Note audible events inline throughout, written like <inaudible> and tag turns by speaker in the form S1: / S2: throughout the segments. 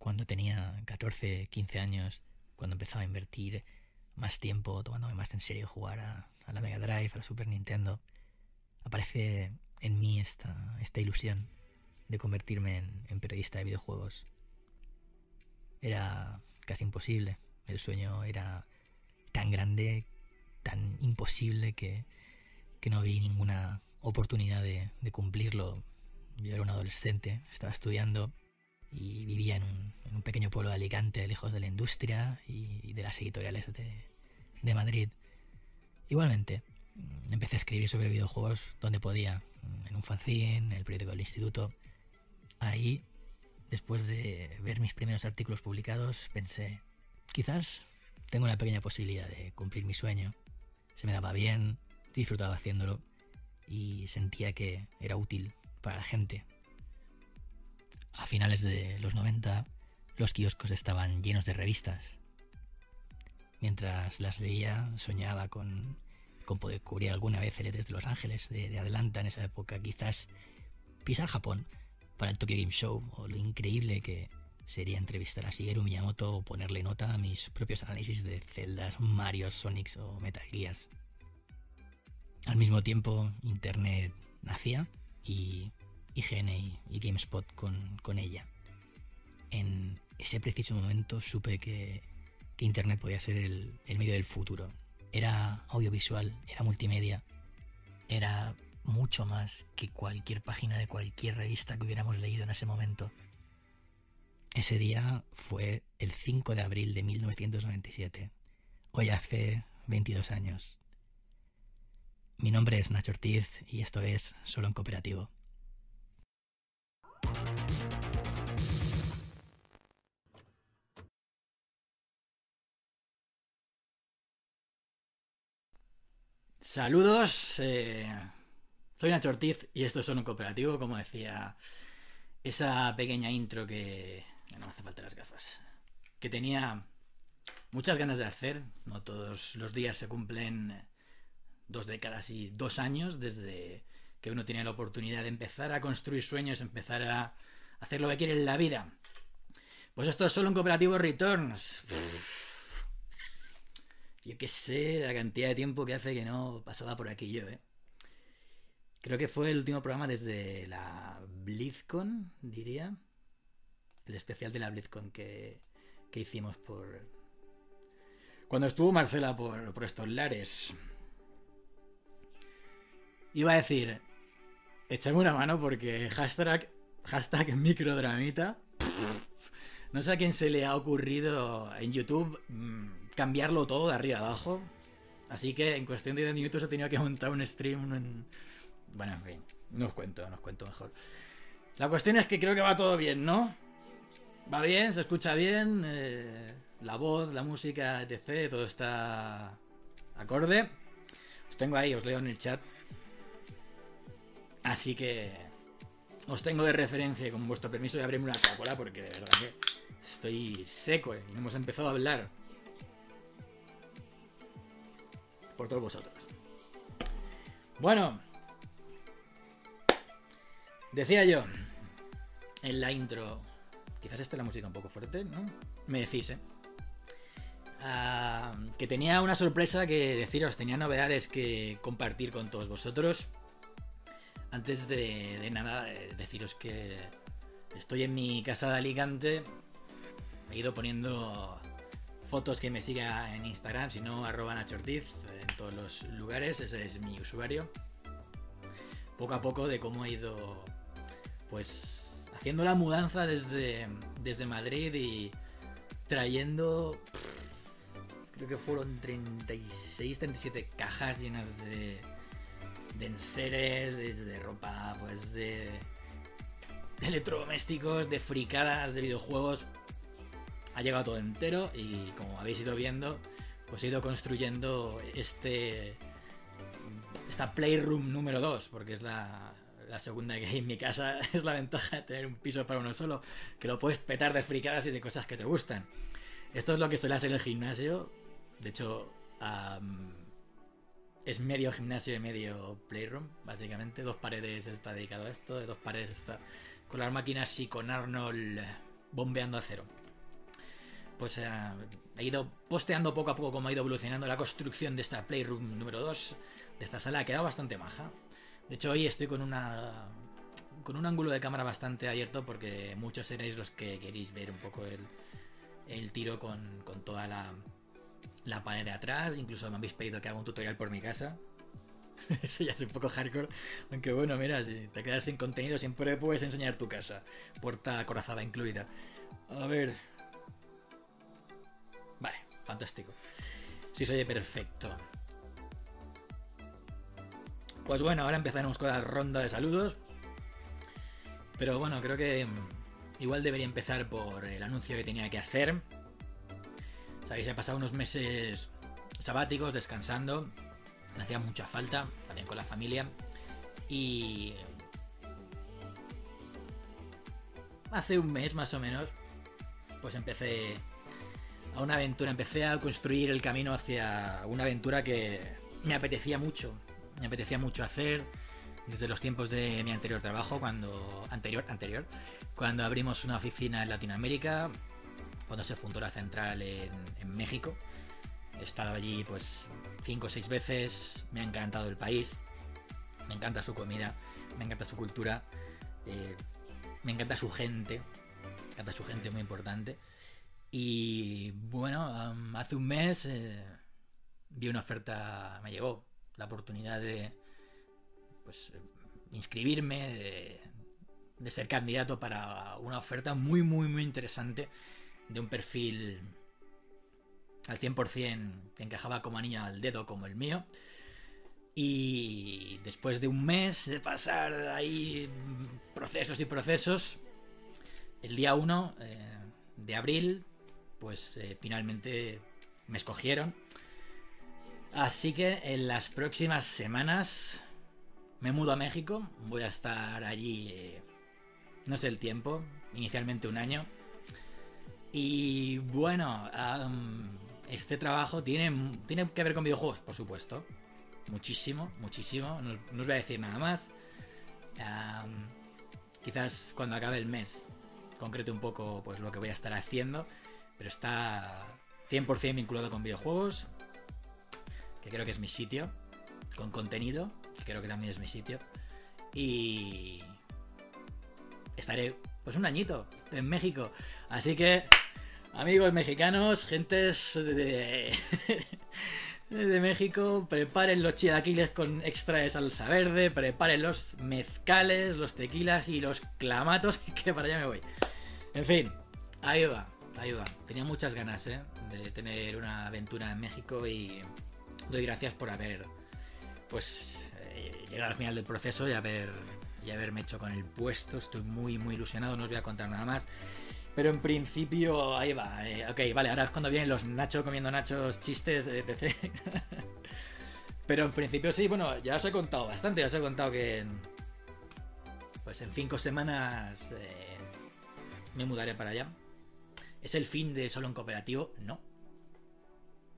S1: cuando tenía 14, 15 años, cuando empezaba a invertir más tiempo, tomándome más en serio jugar a, la Mega Drive, a la Super Nintendo, aparece en mí esta, esta ilusión de convertirme en, periodista de videojuegos. Era casi imposible. El sueño era tan grande, tan imposible que, no vi ninguna oportunidad de, cumplirlo. Yo era un adolescente, estaba estudiando y vivía en un, pequeño pueblo de Alicante, lejos de la industria y, de las editoriales de, Madrid. Igualmente, mm, empecé a escribir sobre videojuegos donde podía, mm, en un fanzine, en el periódico del instituto. Ahí, después de ver mis primeros artículos publicados, pensé, quizás tengo una pequeña posibilidad de cumplir mi sueño. Se me daba bien, disfrutaba haciéndolo y sentía que era útil para la gente, a finales de los 90 los kioscos estaban llenos de revistas. Mientras las leía soñaba con, poder cubrir alguna vez el E3 de Los Ángeles, de, Adelanta en esa época, quizás pisar Japón para el Tokyo Game Show o lo increíble que sería entrevistar a Shigeru Miyamoto o ponerle nota a mis propios análisis de Zeldas, Mario, Sonics o Metal Gears. Al mismo tiempo, Internet nacía y IGN y, GameSpot con, ella. En ese preciso momento supe que, Internet podía ser el, medio del futuro. Era audiovisual, era multimedia, era mucho más que cualquier página de cualquier revista que hubiéramos leído en ese momento. Ese día fue el 5 de abril de 1997. Hoy hace 22 años. Mi nombre es Nacho Ortiz y esto es Solo en Cooperativo.
S2: Saludos, eh, soy Nacho Ortiz y esto es un cooperativo, como decía esa pequeña intro que... No me hace falta las gafas. Que tenía muchas ganas de hacer. No todos los días se cumplen dos décadas y dos años desde que uno tiene la oportunidad de empezar a construir sueños, empezar a hacer lo que quiere en la vida. Pues esto es solo un cooperativo Returns. Yo qué sé, la cantidad de tiempo que hace que no pasaba por aquí yo, ¿eh? Creo que fue el último programa desde la BlizzCon, diría. El especial de la BlizzCon que, que hicimos por... Cuando estuvo Marcela por, por estos lares. Iba a decir, échame una mano porque hashtag, hashtag microdramita. <laughs> No sé a quién se le ha ocurrido en YouTube mm, cambiarlo todo de arriba abajo. Así que en cuestión de 10 minutos he tenido que montar un stream. En... Bueno, en fin, no os cuento, no os cuento mejor. La cuestión es que creo que va todo bien, ¿no? Va bien, se escucha bien, eh, la voz, la música, etc. Todo está acorde. Os tengo ahí, os leo en el chat. Así que os tengo de referencia con vuestro permiso de abrirme una coca porque de verdad que estoy seco eh, y no hemos empezado a hablar. Por todos vosotros. Bueno, decía yo en la intro, quizás esté la música un poco fuerte, ¿no? Me decís, ¿eh? Ah, que tenía una sorpresa que deciros, tenía novedades que compartir con todos vosotros. Antes de, de nada, deciros que estoy en mi casa de Alicante. He ido poniendo fotos que me siga en Instagram, si no, arroba Nachortiz en todos los lugares, ese es mi usuario. Poco a poco de cómo he ido, pues, haciendo la mudanza desde, desde Madrid y trayendo, creo que fueron 36, 37 cajas llenas de, de enseres, de, ropa, pues, de, de electrodomésticos, de fricadas, de videojuegos ha llegado todo entero y como habéis ido viendo, pues he ido construyendo este esta Playroom número 2, porque es la, segunda que hay en mi casa, <laughs> es la ventaja de tener un piso para uno solo, que lo puedes petar de fricadas y de cosas que te gustan. Esto es lo que suele hacer el gimnasio, de hecho es medio gimnasio y medio playroom, básicamente. Dos paredes está dedicado a esto, dos paredes está con las máquinas y con Arnold bombeando a cero. Pues eh, he ido posteando poco a poco cómo ha ido evolucionando la construcción de esta Playroom número 2, de esta sala, ha quedado bastante maja. De hecho, hoy estoy con una con un ángulo de cámara bastante abierto porque muchos seréis los que queréis ver un poco el, el tiro con, con toda la, la pared de atrás. Incluso me habéis pedido que haga un tutorial por mi casa. <laughs> Eso ya es un poco hardcore. Aunque bueno, mira, si te quedas sin contenido, siempre puedes enseñar tu casa. Puerta corazada incluida. A ver. Fantástico. Sí, se oye perfecto. Pues bueno, ahora empezaremos con la ronda de saludos. Pero bueno, creo que igual debería empezar por el anuncio que tenía que hacer. Sabéis, he pasado unos meses sabáticos descansando. Me hacía mucha falta, también con la familia. Y hace un mes más o menos, pues empecé a una aventura, empecé a construir el camino hacia una aventura que me apetecía mucho, me apetecía mucho hacer desde los tiempos de mi anterior trabajo, cuando anterior anterior, cuando abrimos una oficina en Latinoamérica, cuando se fundó la central en, México. He estado allí pues cinco o seis veces, me ha encantado el país, me encanta su comida, me encanta su cultura, eh, me encanta su gente, me encanta su gente muy importante. Y bueno, hace un mes eh, vi una oferta, me llegó la oportunidad de pues inscribirme, de, de ser candidato para una oferta muy, muy, muy interesante de un perfil al 100% que encajaba como anillo al dedo como el mío. Y después de un mes de pasar ahí procesos y procesos, el día 1 eh, de abril, pues eh, finalmente me escogieron. Así que en las próximas semanas me mudo a México. Voy a estar allí, eh, no sé el tiempo, inicialmente un año. Y bueno, este trabajo tiene, tiene que ver con videojuegos, por supuesto. Muchísimo, muchísimo. No, os voy a decir nada más. Quizás cuando acabe el mes concrete un poco pues lo que voy a estar haciendo. Pero está 100% vinculado con videojuegos. Que creo que es mi sitio. Con contenido. Que creo que también es mi sitio. Y estaré pues un añito en México. Así que, amigos mexicanos, gentes de, de <laughs> México, preparen los chilaquiles con extra de salsa verde, preparen los mezcales, los tequilas y los clamatos, <laughs> que para allá me voy. En fin, ahí va, va. Tenía muchas ganas ¿eh? de tener una aventura en México y doy gracias por haber pues eh, llegado al final del proceso y haber y haberme hecho con el puesto. Estoy muy, muy ilusionado, no os voy a contar nada más. Pero en principio, ahí va. Eh, ok, vale, ahora es cuando vienen los Nacho comiendo Nachos chistes de PC. <laughs> Pero en principio sí, bueno, ya os he contado bastante. Ya os he contado que pues en cinco semanas eh, me mudaré para allá. ¿Es el fin de solo en cooperativo? No.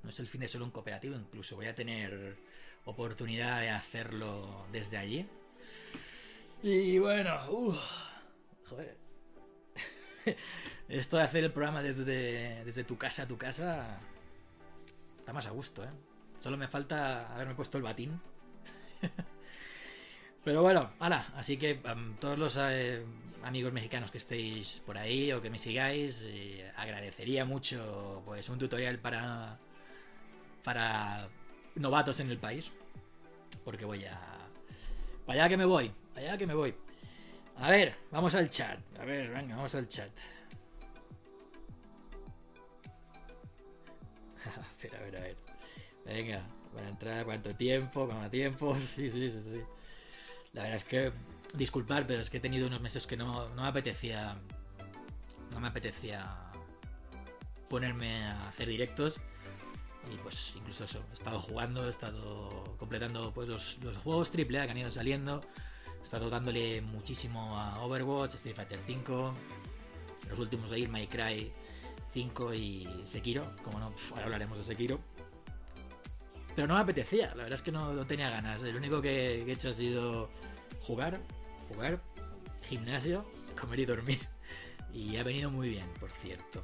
S2: No es el fin de solo en cooperativo. Incluso voy a tener oportunidad de hacerlo desde allí. Y bueno, joder. <laughs> Esto de hacer el programa desde, desde tu casa a tu casa está más a gusto, ¿eh? Solo me falta haberme puesto el batín. <laughs> Pero bueno, hala, así que um, todos los eh, amigos mexicanos que estéis por ahí o que me sigáis, eh, agradecería mucho pues un tutorial para para novatos en el país, porque voy a allá que me voy, allá que me voy. A ver, vamos al chat. A ver, venga, vamos al chat. <laughs> a ver, a ver, a ver. Venga, para entrar, ¿cuánto tiempo? ¿Cuánto tiempo? <laughs> Sí, sí, sí, sí. La verdad es que, disculpar, pero es que he tenido unos meses que no, no me apetecía. No me apetecía ponerme a hacer directos. Y pues incluso eso, he estado jugando, he estado completando pues los, los juegos AAA que han ido saliendo. He estado dándole muchísimo a Overwatch, Street Fighter 5, los últimos de ir My Cry 5 y Sekiro. Como no, ahora hablaremos de Sekiro. Pero no me apetecía, la verdad es que no, tenía ganas. El único que, he hecho ha sido jugar, jugar, gimnasio, comer y dormir. Y ha venido muy bien, por cierto.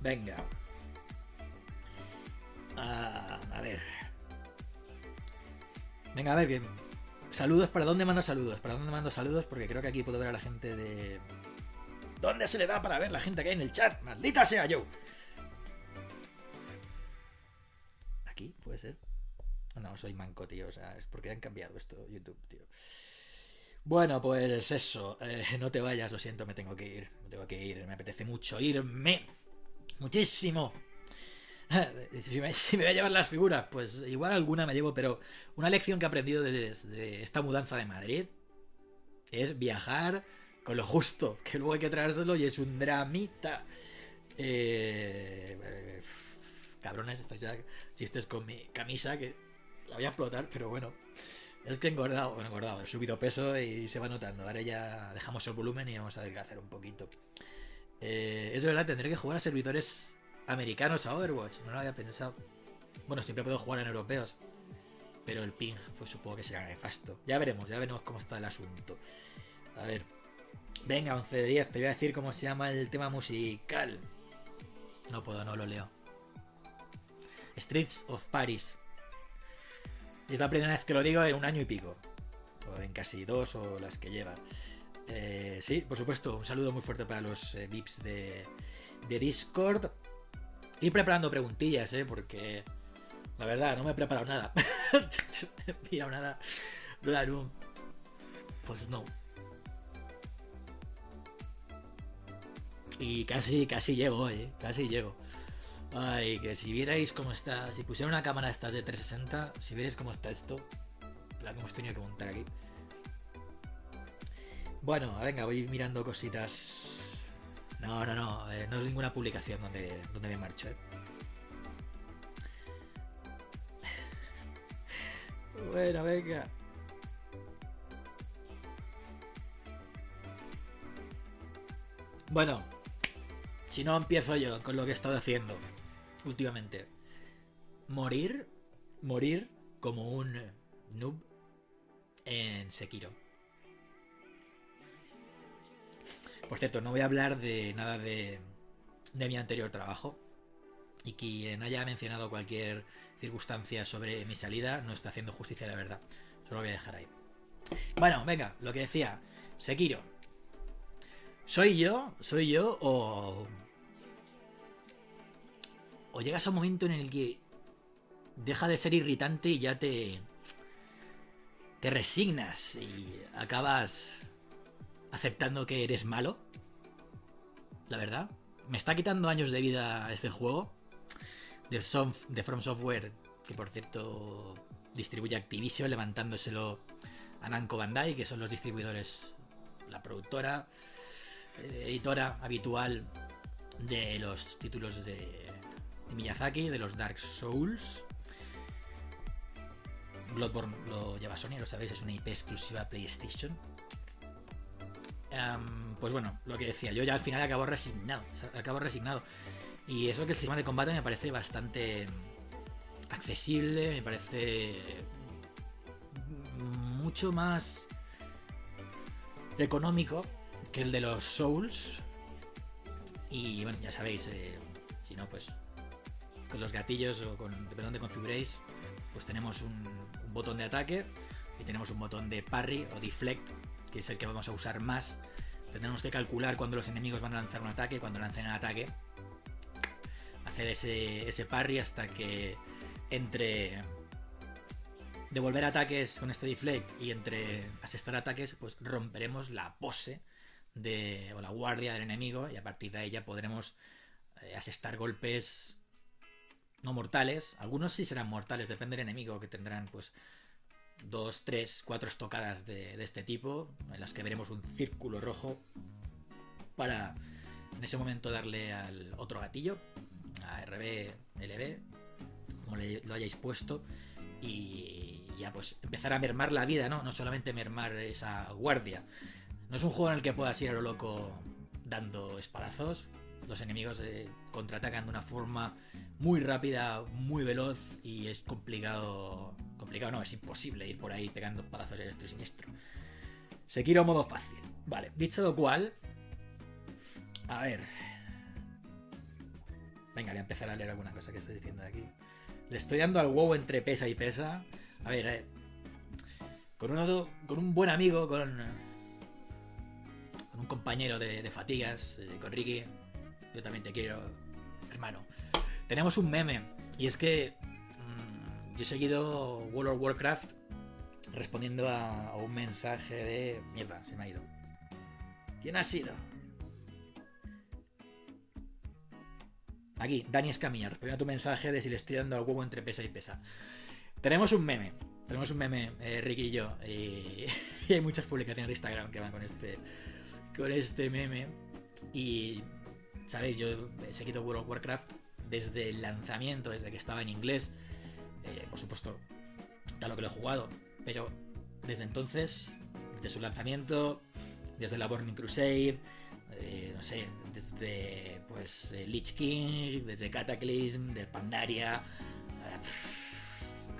S2: Venga. Ah, a ver. Venga, a ver, que... Saludos, ¿para dónde mando saludos? ¿Para dónde mando saludos? Porque creo que aquí puedo ver a la gente de... ¿Dónde se le da para ver la gente que hay en el chat? ¡Maldita sea yo! ¿Aquí? ¿Puede ser? No, soy manco, tío. O sea, es porque han cambiado esto, YouTube, tío. Bueno, pues eso. Eh, no te vayas, lo siento, me tengo que ir. Me tengo que ir. Me apetece mucho irme. Muchísimo. <laughs> Si me, voy a llevar las figuras, pues igual alguna me llevo, pero una lección que he aprendido desde esta mudanza de Madrid es viajar con lo justo, <laughs> que luego hay que traérselo y es un dramita. Eh, cabrones, estáis ya chistes con mi camisa que la voy a explotar, pero bueno. Es que he engordado, bueno, engordado, he subido peso y se va notando. Ahora ya dejamos el volumen y vamos a adelgazar un poquito. Eh, es verdad, tendré que jugar a servidores americanos a Overwatch. No lo había pensado. Bueno, siempre puedo jugar en europeos. Pero el ping, pues supongo que será nefasto. Ya veremos, ya veremos cómo está el asunto. A ver. Venga, 11 de 10. Te voy a decir cómo se llama el tema musical. No puedo, no lo leo. Streets of Paris. Y es la primera vez que lo digo en un año y pico. O en casi dos o las que lleva. Eh, sí, por supuesto, un saludo muy fuerte para los eh, VIPs de, de Discord. Ir preparando preguntillas, ¿eh? Porque la verdad, no me he preparado nada. <laughs> no he pillado nada. Claro. Pues no. Y casi, casi llego, ¿eh? Casi llego. Ay, que si vierais cómo está. Si pusiera una cámara estas de 360, si vierais cómo está esto. La que hemos tenido que montar aquí. Bueno, venga, voy mirando cositas no, no, no. Eh, no es ninguna publicación donde, donde me marcho, ¿eh? <laughs> Bueno, venga. Bueno, si no empiezo yo con lo que he estado haciendo últimamente. Morir, morir como un noob en Sekiro. Por cierto, no voy a hablar de nada de, mi anterior trabajo. Y quien haya mencionado cualquier circunstancia sobre mi salida no está haciendo justicia de la verdad. Solo lo voy a dejar ahí. Bueno, venga, lo que decía. Sekiro. ¿Soy yo? ¿Soy yo? O. O llegas a un momento en el que deja de ser irritante y ya te. te resignas y acabas aceptando que eres malo. La verdad. Me está quitando años de vida este juego. De, From Software, que por cierto distribuye Activision, levantándoselo a Namco Bandai, que son los distribuidores, la productora, eh, editora habitual de los títulos de, de Miyazaki, de los Dark Souls. Bloodborne lo lleva Sony, lo sabéis, es una IP exclusiva PlayStation pues bueno, lo que decía, yo ya al final acabo resignado. Acabo resignado. Y eso que el sistema de combate me parece bastante accesible, me parece mucho más económico que el de los Souls. Y bueno, ya sabéis, eh, si no, pues con los gatillos o con, depende de configuréis, pues tenemos un, botón de ataque y tenemos un botón de parry o deflect que es el que vamos a usar más. Tendremos que calcular cuando los enemigos van a lanzar un ataque, cuando lancen el ataque, hacer ese, parry hasta que entre devolver ataques con este deflect y entre asestar ataques, pues romperemos la pose de, o la guardia del enemigo y a partir de ya podremos eh, asestar golpes no mortales. Algunos sí serán mortales, depende del enemigo que tendrán pues dos, tres, cuatro estocadas de, este tipo, en las que veremos un círculo rojo para en ese momento darle al otro gatillo, a RB, LB, como lo hayáis puesto, y ya pues empezar a mermar la vida, ¿no? No solamente mermar esa guardia. No es un juego en el que puedas ir a lo loco dando espadazos. Los enemigos eh, contraatacan de una forma muy rápida, muy veloz y es complicado complicado, no, es imposible ir por ahí pegando palazos de esto siniestro. Sekiro modo fácil. Vale, dicho lo cual. A ver. Venga, voy a empezar a leer alguna cosa que estoy diciendo de aquí. Le estoy dando al WoW entre pesa y pesa. A ver, eh, con, uno, con un buen amigo, con, con un compañero de, fatigas, eh, con Ricky. Yo también te quiero, hermano. Tenemos un meme. Y es que mm, yo he seguido World of Warcraft respondiendo a, un mensaje de... Mierda, se me ha ido. ¿Quién ha sido? Aquí, Dani Escamilla, respondiendo a tu mensaje de si le estoy dando al huevo entre pesa y pesa. Tenemos un meme. Tenemos un meme, eh, Ricky y yo. Y, <laughs> hay muchas publicaciones de Instagram que van con este. Con este meme. Y. ¿Sabéis? Yo he seguido World of Warcraft desde el lanzamiento, desde que estaba en inglés. Eh, por supuesto, lo que lo he jugado. Pero desde entonces, desde su lanzamiento, desde la Burning Crusade, eh, no sé, desde pues eh, Lich King, desde Cataclysm, de Pandaria,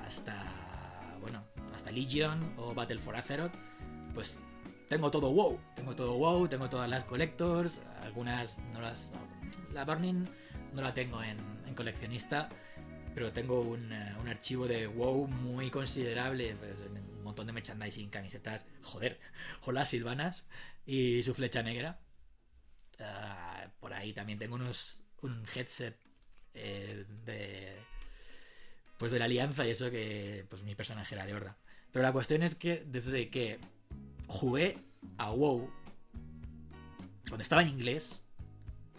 S2: hasta bueno, hasta Legion o Battle for Azeroth, pues tengo todo WoW, tengo todo WoW, tengo todas las collectors, algunas no las la Burning no la tengo en, coleccionista, pero tengo un, un, archivo de WoW muy considerable, pues, un montón de merchandising, camisetas, joder, <laughs> hola Silvanas y su flecha negra. Ah, por ahí también tengo unos un headset eh, de pues de la alianza y eso que pues mi personaje era de horda. Pero la cuestión es que desde que jugué a WoW cuando estaba en inglés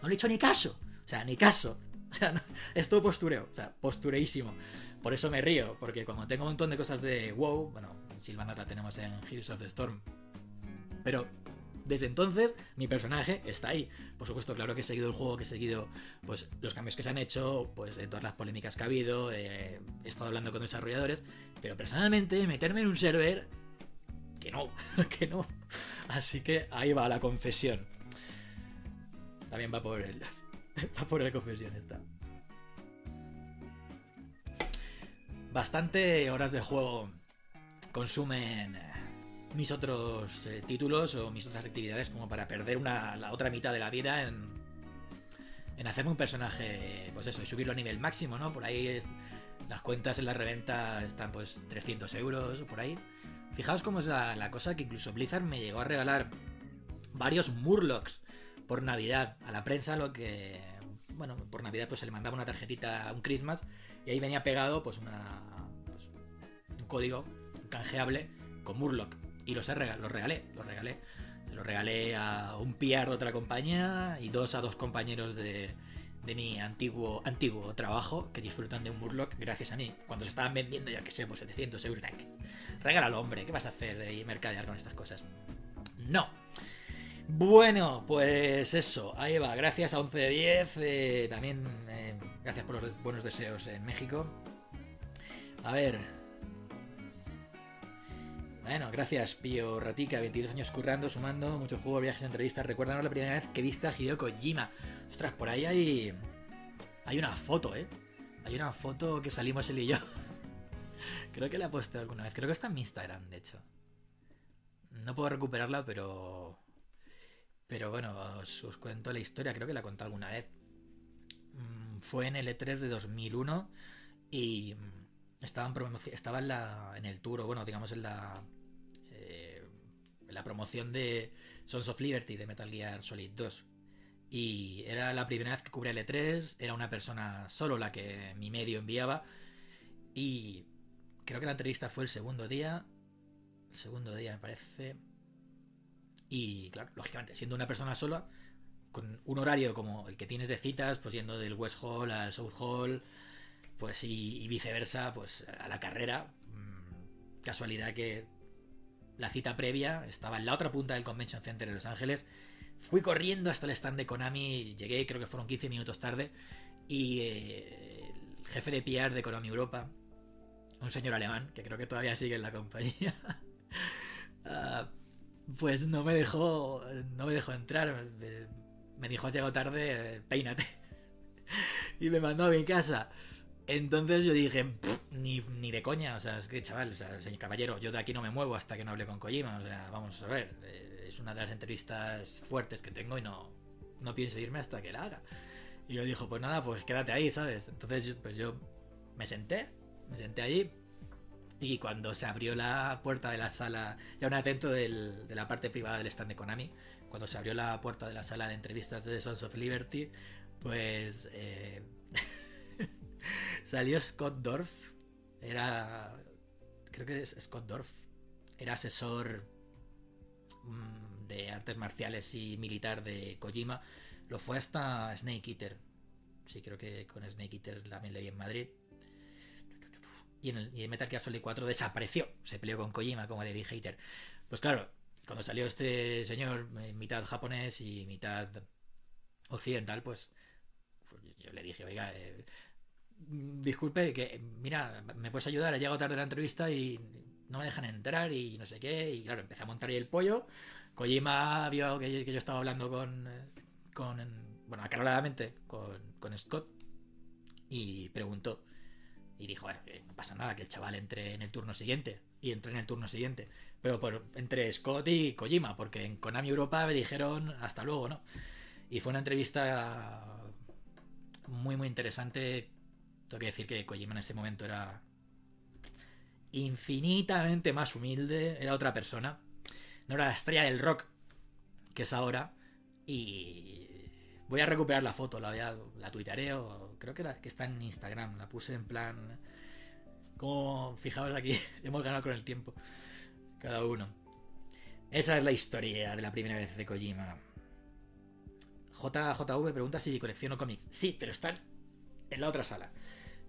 S2: no le he hecho ni caso, o sea, ni caso. <laughs> O sea, es todo postureo, o sea, postureísimo. Por eso me río, porque como tengo un montón de cosas de WoW, bueno, Silvana la tenemos en Heroes of the Storm. Pero desde entonces mi personaje está ahí. Por supuesto, claro que he seguido el juego, que he seguido pues los cambios que se han hecho, pues de todas las polémicas que ha habido, eh, he estado hablando con desarrolladores, pero personalmente meterme en un server que no, <laughs> que no. Así que ahí va la confesión. También va por el <laughs> va por la confesión esta. Bastante horas de juego consumen mis otros eh, títulos o mis otras actividades como para perder una, la otra mitad de la vida en, en hacerme un personaje, pues eso, y subirlo a nivel máximo, ¿no? Por ahí las cuentas en la reventa están pues 300 euros o por ahí. Fijaos cómo es la, cosa que incluso Blizzard me llegó a regalar varios Murlocs por Navidad a la prensa, lo que, bueno, por Navidad pues se le mandaba una tarjetita, un Christmas, y ahí venía pegado pues una, pues, un código canjeable con Murloc y los, los regalé, los regalé. Los regalé a un PR de otra compañía y dos a dos compañeros de, de mi antiguo, antiguo trabajo que disfrutan de un Murloc gracias a mí. Cuando se estaban vendiendo, ya que sé, pues 700 euros. Regálalo, hombre, ¿qué vas a hacer y mercadear con estas cosas? No. Bueno, pues eso, ahí va. Gracias a 11 de 10. Eh, también eh, gracias por los buenos deseos en México. A ver, bueno, gracias, Pío Ratica, 22 años currando, sumando, muchos juegos, viajes, entrevistas. Recuérdanos la primera vez que viste a Hideo Kojima. Ostras, por ahí hay. Hay una foto, ¿eh? Hay una foto que salimos él y yo. <laughs> creo que la he puesto alguna vez. Creo que está en mi Instagram, de hecho. No puedo recuperarla, pero. Pero bueno, os, cuento la historia. Creo que la he contado alguna vez. Mm, fue en el E3 de 2001 y estaba en, estaba en, la, en el tour, bueno, digamos en la la promoción de Sons of Liberty de Metal Gear Solid 2. Y era la primera vez que cubría el E3, era una persona solo la que mi medio enviaba. Y creo que la entrevista fue el segundo día. El segundo día, me parece. Y claro, lógicamente, siendo una persona sola, con un horario como el que tienes de citas, pues yendo del West Hall al South Hall, pues y, viceversa, pues a la carrera. Mm, casualidad que la cita previa, estaba en la otra punta del Convention Center de Los Ángeles. Fui corriendo hasta el stand de Konami, llegué, creo que fueron 15 minutos tarde, y eh, el jefe de PR de Konami Europa, un señor alemán, que creo que todavía sigue en la compañía, <laughs> ah, pues no me dejó, no me dejó entrar, me, dijo, has llegado tarde, peínate. <laughs> y me mandó a mi casa. Entonces yo dije, ni, ni, de coña, o sea, es que chaval, o sea, señor caballero, yo de aquí no me muevo hasta que no hable con Kojima, o sea, vamos a ver, eh, es una de las entrevistas fuertes que tengo y no, no pienso irme hasta que la haga. Y yo dijo, pues nada, pues quédate ahí, ¿sabes? Entonces, pues yo me senté, me senté allí, y cuando se abrió la puerta de la sala, ya una vez de la parte privada del stand de Konami, cuando se abrió la puerta de la sala de entrevistas de Sons of Liberty, pues eh, <laughs> salió Scott Dorf, era, creo que es Scott Dorf, era asesor mm, de artes marciales y militar de Kojima, lo fue hasta Snake Eater, sí creo que con Snake Eater también le vi en Madrid, y en, el, Metal Gear Solid 4 desapareció, se peleó con Kojima como le dije hater. Pues claro, cuando salió este señor, eh, mitad japonés y mitad occidental, pues, pues yo le dije, oiga, eh, disculpe, que mira, me puedes ayudar, he llegado tarde a la entrevista y no me dejan entrar y no sé qué, y claro, empecé a montar ahí el pollo. Kojima vio que, yo estaba hablando con, con bueno, acaloradamente con, con Scott y preguntó. Y dijo, bueno, no pasa nada que el chaval entre en el turno siguiente. Y entré en el turno siguiente. Pero por, entre Scott y Kojima, porque en Konami Europa me dijeron hasta luego, ¿no? Y fue una entrevista muy, muy interesante. Tengo que decir que Kojima en ese momento era infinitamente más humilde, era otra persona. No era la estrella del rock que es ahora. Y voy a recuperar la foto, la, la tuitaré o creo que, la, que está en Instagram. La puse en plan... Como fijaos aquí, <laughs> hemos ganado con el tiempo cada uno. Esa es la historia de la primera vez de Kojima. JJV pregunta si colecciono cómics. Sí, pero están en la otra sala.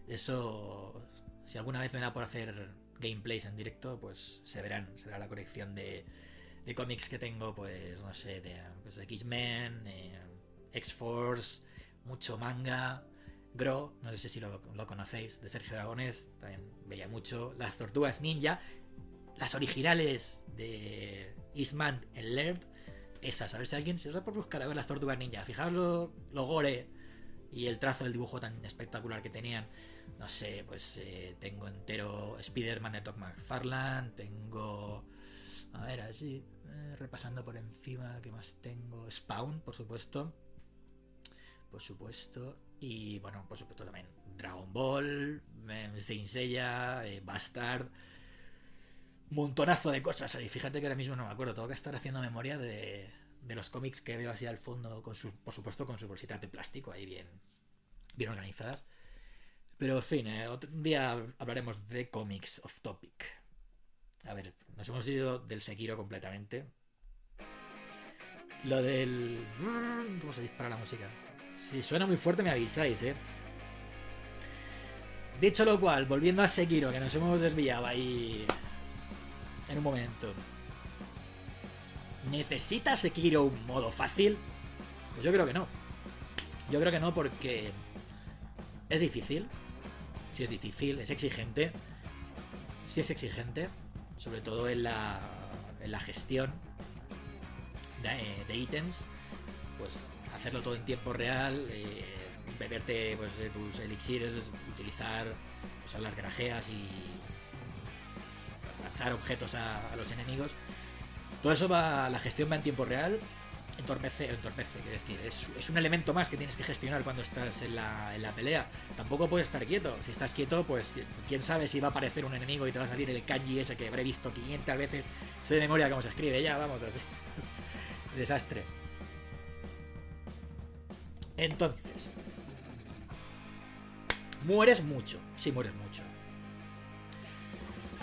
S2: Eso, si alguna vez me da por hacer gameplays en directo, pues se verán. Será la colección de, de cómics que tengo, pues no sé, de, pues, X-Men, eh, X-Force, mucho manga. Gro, no sé si lo, lo, conocéis, de Sergio Aragonés, también veía mucho. Las Tortugas Ninja, las originales de Eastman en Laird, esas, a ver si alguien se os va por buscar a ver las tortugas ninja. Fijaos lo, gore y el trazo del dibujo tan espectacular que tenían. No sé, pues eh, tengo entero Spider-Man de Todd McFarlane, tengo. A ver, así, eh, repasando por encima, ¿qué más tengo? Spawn, por supuesto. Por supuesto. Y bueno, por supuesto también Dragon Ball, Saint Seiya, eh, Bastard montonazo de cosas ahí. Fíjate que ahora mismo no me acuerdo. Tengo que estar haciendo memoria de, de los cómics que veo así al fondo, con su, por supuesto con sus bolsitas de plástico ahí bien, bien organizadas. Pero en fin, eh, otro día hablaremos de cómics off topic. A ver, nos hemos ido del Sekiro completamente. Lo del... <laughs> ¿Cómo se dispara la música? Si suena muy fuerte me avisáis, eh. Dicho lo cual, volviendo a Sekiro, que nos hemos desviado ahí en un momento. ¿Necesita Sekiro un modo fácil? Pues yo creo que no. Yo creo que no porque es difícil. Si es difícil, es exigente. Si es exigente, sobre todo en la, en la gestión de, ítems, pues hacerlo todo en tiempo real, eh, beberte pues, tus elixires, utilizar pues, las grajeas y lanzar objetos a, los enemigos. Todo eso va, la gestión va en tiempo real. Entorpece, entorpece, es decir, es, un elemento más que tienes que gestionar cuando estás en la, en la pelea. Tampoco puedes estar quieto. Si estás quieto, pues quién sabe si va a aparecer un enemigo y te va a salir el kanji ese que habré visto 500 veces. Sé de memoria cómo se escribe, ya, vamos, así. <laughs> Desastre. Entonces, mueres mucho, sí mueres mucho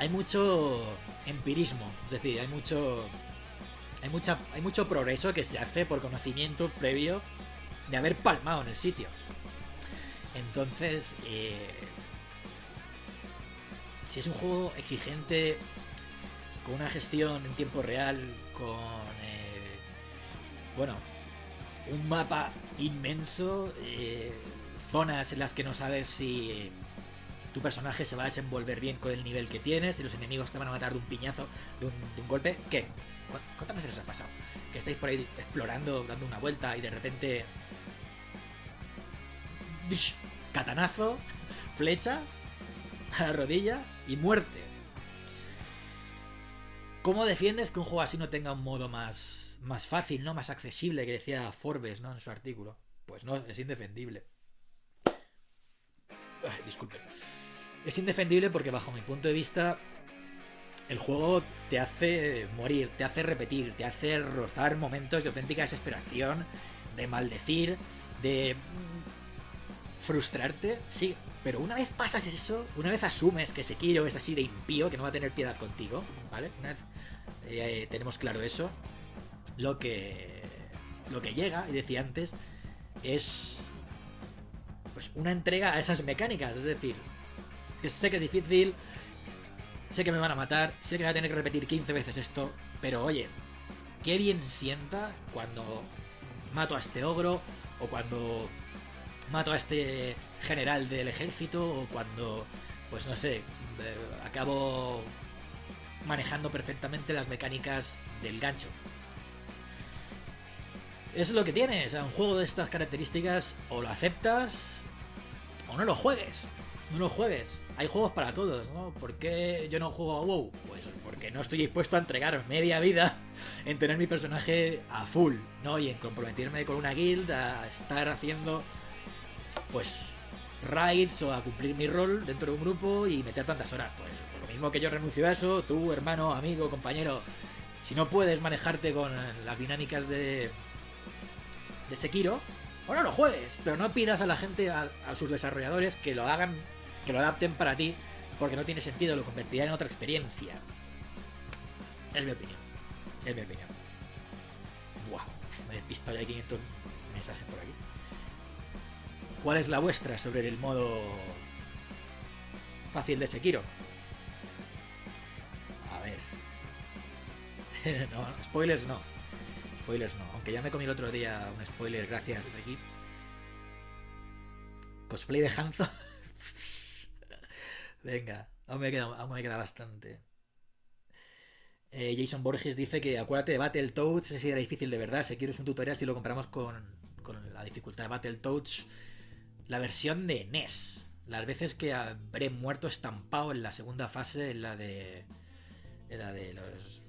S2: hay mucho empirismo, es decir, hay mucho hay mucho progreso que se hace por conocimiento previo de haber palmado en el sitio. Entonces, eh, si es un juego exigente con una gestión en tiempo real, con eh, bueno, un mapa inmenso, eh, zonas en las que no sabes si tu personaje se va a desenvolver bien con el nivel que tienes y los enemigos te van a matar de un piñazo, de un, golpe. ¿Qué? ¿Cuántas veces os ha pasado? Que estáis por ahí explorando, dando una vuelta y de repente... Catanazo, flecha a la rodilla y muerte. ¿Cómo defiendes que un juego así no tenga un modo más, más fácil, no más accesible, que decía Forbes ¿no? en su artículo? Pues no, es indefendible. disculpe. Es indefendible porque bajo mi punto de vista el juego te hace morir, te hace repetir, te hace rozar momentos de auténtica desesperación, de maldecir, de mm, frustrarte, sí, pero una vez pasas eso, una vez asumes que Sekiro es así de impío, que no va a tener piedad contigo, ¿vale? Una vez eh, tenemos claro eso, lo que lo que llega, y decía antes, es pues una entrega a esas mecánicas, es decir, que sé que es difícil, sé que me van a matar, sé que voy a tener que repetir 15 veces esto, pero oye, qué bien sienta cuando mato a este ogro o cuando mato a este general del ejército o cuando, pues no sé, eh, acabo manejando perfectamente las mecánicas del gancho. Es lo que tiene, un juego de estas características o lo aceptas o no lo juegues. No lo juegues. Hay juegos para todos, ¿no? ¿Por qué yo no juego a WoW? Pues porque no estoy dispuesto a entregar media vida <laughs> en tener mi personaje a full, ¿no? Y en comprometerme con una guild a estar haciendo, pues, raids o a cumplir mi rol dentro de un grupo y meter tantas horas. Pues por lo mismo que yo renuncio a eso, tú, hermano, amigo, compañero, si no puedes manejarte con las dinámicas de, de Sekiro, o no lo juegues, pero no pidas a la gente, a, sus desarrolladores, que lo hagan, que lo adapten para ti, porque no tiene sentido, lo convertirá en otra experiencia. Es mi opinión. Es mi opinión. Buah, me he despistado ya 500 mensajes por aquí. ¿Cuál es la vuestra sobre el modo fácil de Sekiro? A ver. <laughs> no, spoilers no. Spoilers no. Aunque ya me comí el otro día un spoiler gracias, Ricky. Cosplay de Hanzo. <laughs> Venga, aún me, queda, aún me queda bastante. Eh, Jason Borges dice que acuérdate de Battletoads, ese sí era difícil de verdad. Si quieres un tutorial si lo comparamos con, con la dificultad de Battletoads la versión de NES. Las veces que habré muerto estampado en la segunda fase, en la de. En la de los,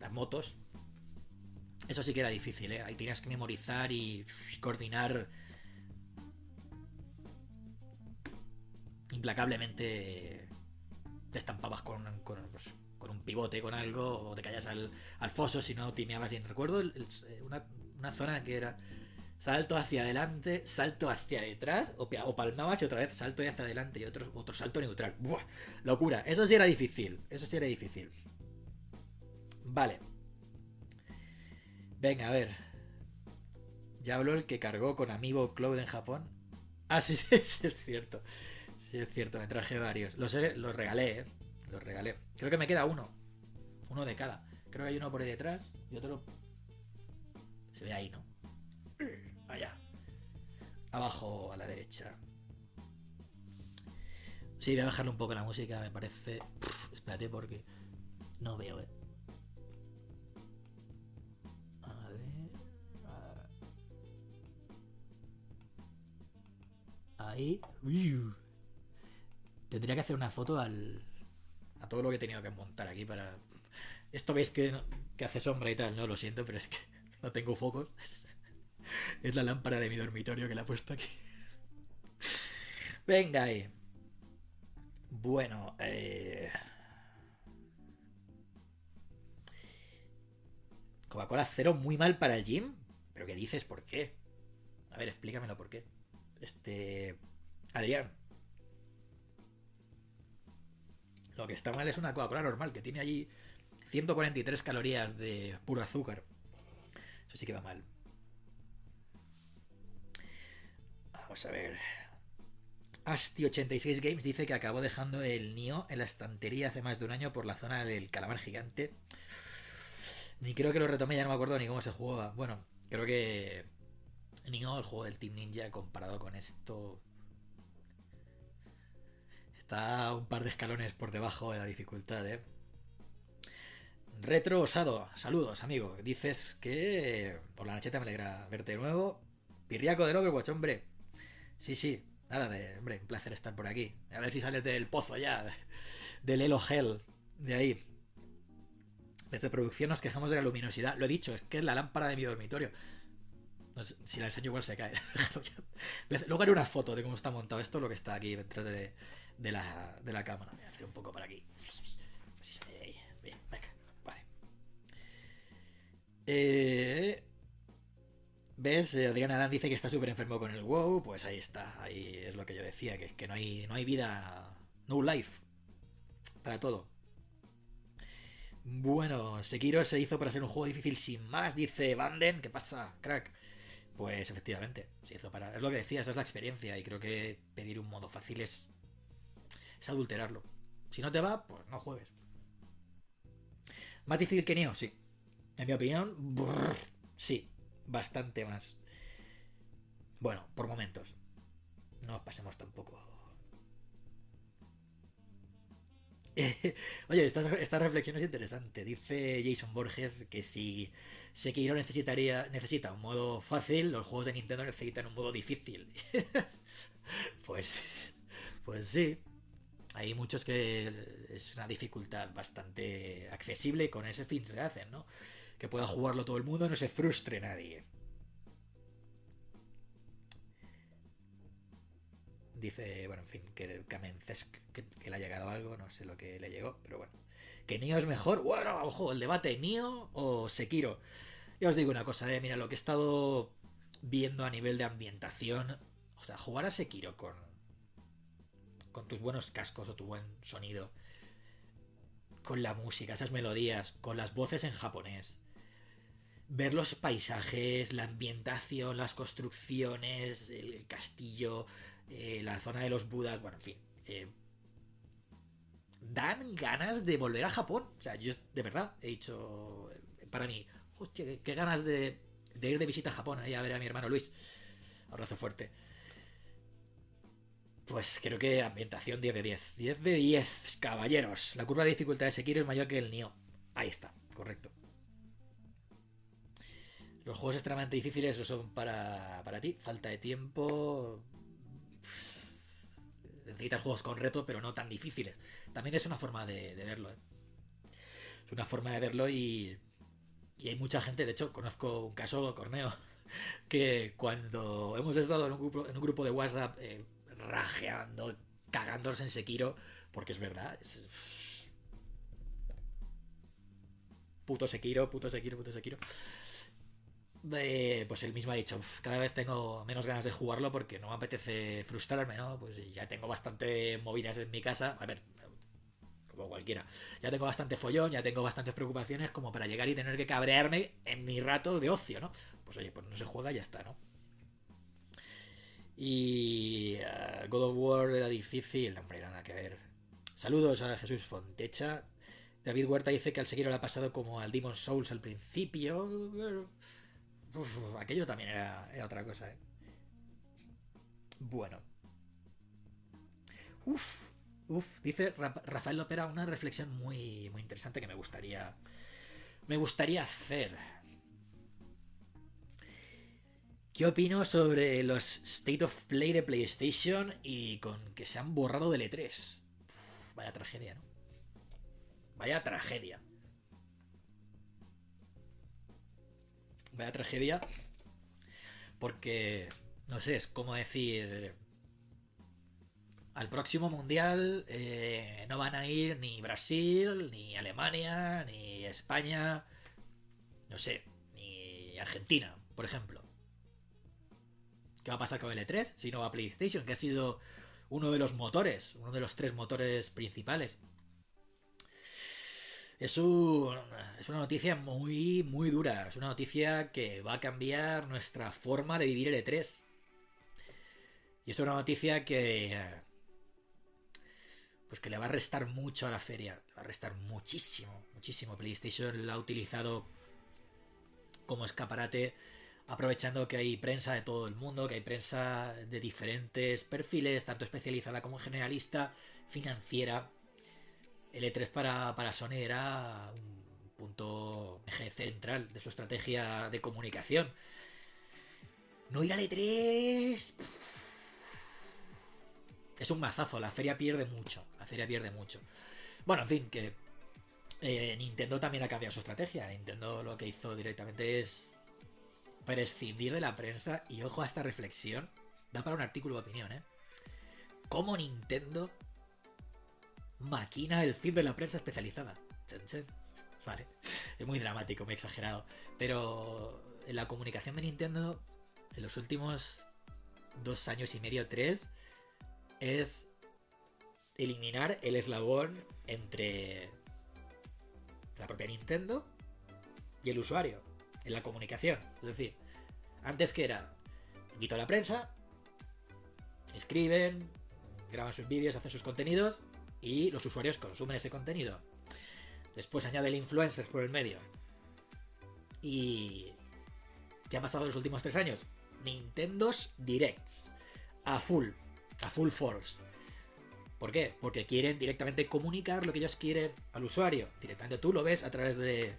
S2: las motos. Eso sí que era difícil, ¿eh? Ahí tenías que memorizar y coordinar implacablemente te estampabas con, pues, con, un pivote, con algo, o te caías al, al foso si no timeabas bien. Recuerdo una, una, zona que era salto hacia adelante, salto hacia detrás, o, o palmabas y otra vez salto hacia adelante y otro, otro salto neutral. ¡Buah! Locura. Eso sí era difícil. Eso sí era difícil. Vale. Venga, a ver. Ya habló el que cargó con Amiibo Cloud en Japón. Ah, sí, <laughs> sí, es cierto. Sí, es cierto, me traje varios. Los, regalé, ¿eh? Los regalé. Creo que me queda uno. Uno de cada. Creo que hay uno por ahí detrás y otro... Se ve ahí, ¿no? Allá. Abajo a la derecha. Sí, voy a bajarle un poco la música, me parece. espérate porque no veo, eh. A ver. Ahí. Tendría que hacer una foto al. a todo lo que he tenido que montar aquí para. Esto veis que, que hace sombra y tal, no lo siento, pero es que <laughs> no tengo focos. <laughs> Es la lámpara de mi dormitorio que la he puesto aquí. <laughs> Venga ahí. Bueno, eh... Coca-Cola cero muy mal para el gym. ¿Pero qué dices? ¿Por qué? A ver, explícamelo por qué. Este... Adrián. Lo que está mal es una Coca-Cola normal, que tiene allí 143 calorías de puro azúcar. Eso sí que va mal. Vamos a ver. Asti86 Games dice que acabó dejando el Nio en la estantería hace más de un año por la zona del calamar gigante. Ni creo que lo retomé, ya no me acuerdo ni cómo se jugaba. Bueno, creo que Nio, el juego del Team Ninja, comparado con esto, está un par de escalones por debajo de la dificultad, ¿eh? Retro Osado, saludos, amigo. Dices que por la nacheta me alegra verte de nuevo. Pirriaco del Overwatch, hombre. Sí, sí. nada de, hombre, un placer estar por aquí. A ver si sales del pozo ya, del Elo Hell, de ahí. Desde producción nos quejamos de la luminosidad. Lo he dicho, es que es la lámpara de mi dormitorio. si la enseño igual se cae. <laughs> Luego haré una foto de cómo está montado esto, lo que está aquí detrás de, la, de la cámara. Voy a hacer un poco para aquí. Así se ve ahí. Bien, venga, vale. Eh, ¿Ves? Eh, Adriana Adán dice que está súper enfermo con el WoW. Pues ahí está. Ahí es lo que yo decía, que, que no, hay, no hay vida. No life. Para todo. Bueno, Sekiro se hizo para ser un juego difícil sin más, dice Banden. ¿Qué pasa, crack? Pues efectivamente, se hizo para. Es lo que decía, esa es la experiencia. Y creo que pedir un modo fácil es. Es adulterarlo. Si no te va, pues no juegues. ¿Más difícil que Neo? Sí. En mi opinión, sí bastante más. Bueno, por momentos. No pasemos tampoco. <laughs> Oye, esta, reflexión es interesante. Dice Jason Borges que si Sekiro necesitaría, necesita un modo fácil, los juegos de Nintendo necesitan un modo difícil. <laughs> pues, pues sí. Hay muchos que es una dificultad bastante accesible con ese fin se hacen, ¿no? que pueda jugarlo todo el mundo, no se frustre nadie. Dice, bueno, en fin, que Kamencesk, que, le ha llegado algo, no sé lo que le llegó, pero bueno. ¿Que Nio es mejor? Bueno, ojo, el debate, ¿Nio o Sekiro? Ya os digo una cosa, eh, mira, lo que he estado viendo a nivel de ambientación, o sea, jugar a Sekiro con, con tus buenos cascos o tu buen sonido, con la música, esas melodías, con las voces en japonés, ver los paisajes, la ambientación, las construcciones, el, castillo, eh, la zona de los Budas, bueno, en fin. Eh, dan ganas de volver a Japón. O sea, yo de verdad he dicho, para mí, hostia, qué, ganas de, ir de visita a Japón ahí a ver a mi hermano Luis. Abrazo fuerte. Pues creo que ambientación 10 de 10. 10 de 10, caballeros. La curva de dificultad de Sekiro es mayor que el Nioh. Ahí está, correcto. Los juegos extremadamente difíciles no son para, para ti. Falta de tiempo. Necesitas juegos con reto, pero no tan difíciles. También es una forma de, verlo. ¿eh? Es una forma de verlo y, y hay mucha gente. De hecho, conozco un caso, Corneo, <laughs> que cuando hemos estado en un grupo, en un grupo de WhatsApp eh, rajeando, cagándonos en Sekiro, porque es verdad. Es, puto Sekiro, puto Sekiro, puto Sekiro pues él mismo ha dicho, cada vez tengo menos ganas de jugarlo porque no me apetece frustrarme, ¿no? Pues ya tengo bastante movidas en mi casa. A ver, como cualquiera. Ya tengo bastante follón, ya tengo bastantes preocupaciones como para llegar y tener que cabrearme en mi rato de ocio, ¿no? Pues oye, pues no se juega y ya está, ¿no? Y uh, God of War era difícil, hombre, nada que ver. Saludos a Jesús Fontecha. David Huerta dice que al seguir lo ha pasado como al Demon Souls al principio aquello también era, otra cosa, ¿eh? Bueno. Uf, uf, dice Rafael Lopera una reflexión muy, muy interesante que me gustaría, me gustaría hacer. ¿Qué opino sobre los State of Play de PlayStation y con que se han borrado del E3? vaya tragedia, ¿no? Vaya tragedia. Vaya tragedia. Porque, no sé, es como decir... Al próximo mundial eh, no van a ir ni Brasil, ni Alemania, ni España, no sé, ni Argentina, por ejemplo. ¿Qué va a pasar con el E3 si no va a PlayStation, que ha sido uno de los motores, uno de los tres motores principales? Es, es una noticia muy, muy dura. Es una noticia que va a cambiar nuestra forma de vivir el E3. Y es una noticia que. Pues que le va a restar mucho a la feria. Le va a restar muchísimo, muchísimo. PlayStation la ha utilizado como escaparate, aprovechando que hay prensa de todo el mundo, que hay prensa de diferentes perfiles, tanto especializada como generalista, financiera el E3 para, para Sony era un punto central de su estrategia de comunicación. No ir al E3. es un mazazo. La feria pierde mucho. La feria pierde mucho. Bueno, en fin, que eh, Nintendo también ha cambiado su estrategia. Nintendo lo que hizo directamente es prescindir de la prensa. Y ojo a esta reflexión. Da para un artículo de opinión, ¿eh? Cómo Nintendo maquina el feed de la prensa especializada. Vale. Es muy dramático, muy exagerado. Pero en la comunicación de Nintendo, en los últimos dos años y medio, tres, es eliminar el eslabón entre la propia Nintendo y el usuario en la comunicación. Es decir, antes que era, invito a la prensa, escriben, graban sus vídeos, hacen sus contenidos y los usuarios consumen ese contenido. Después añade el influencer por el medio. Y... ¿Qué ha pasado en los últimos tres años? Nintendo's Directs. A full. A full force. ¿Por qué? Porque quieren directamente comunicar lo que ellos quieren al usuario. Directamente tú lo ves a través de,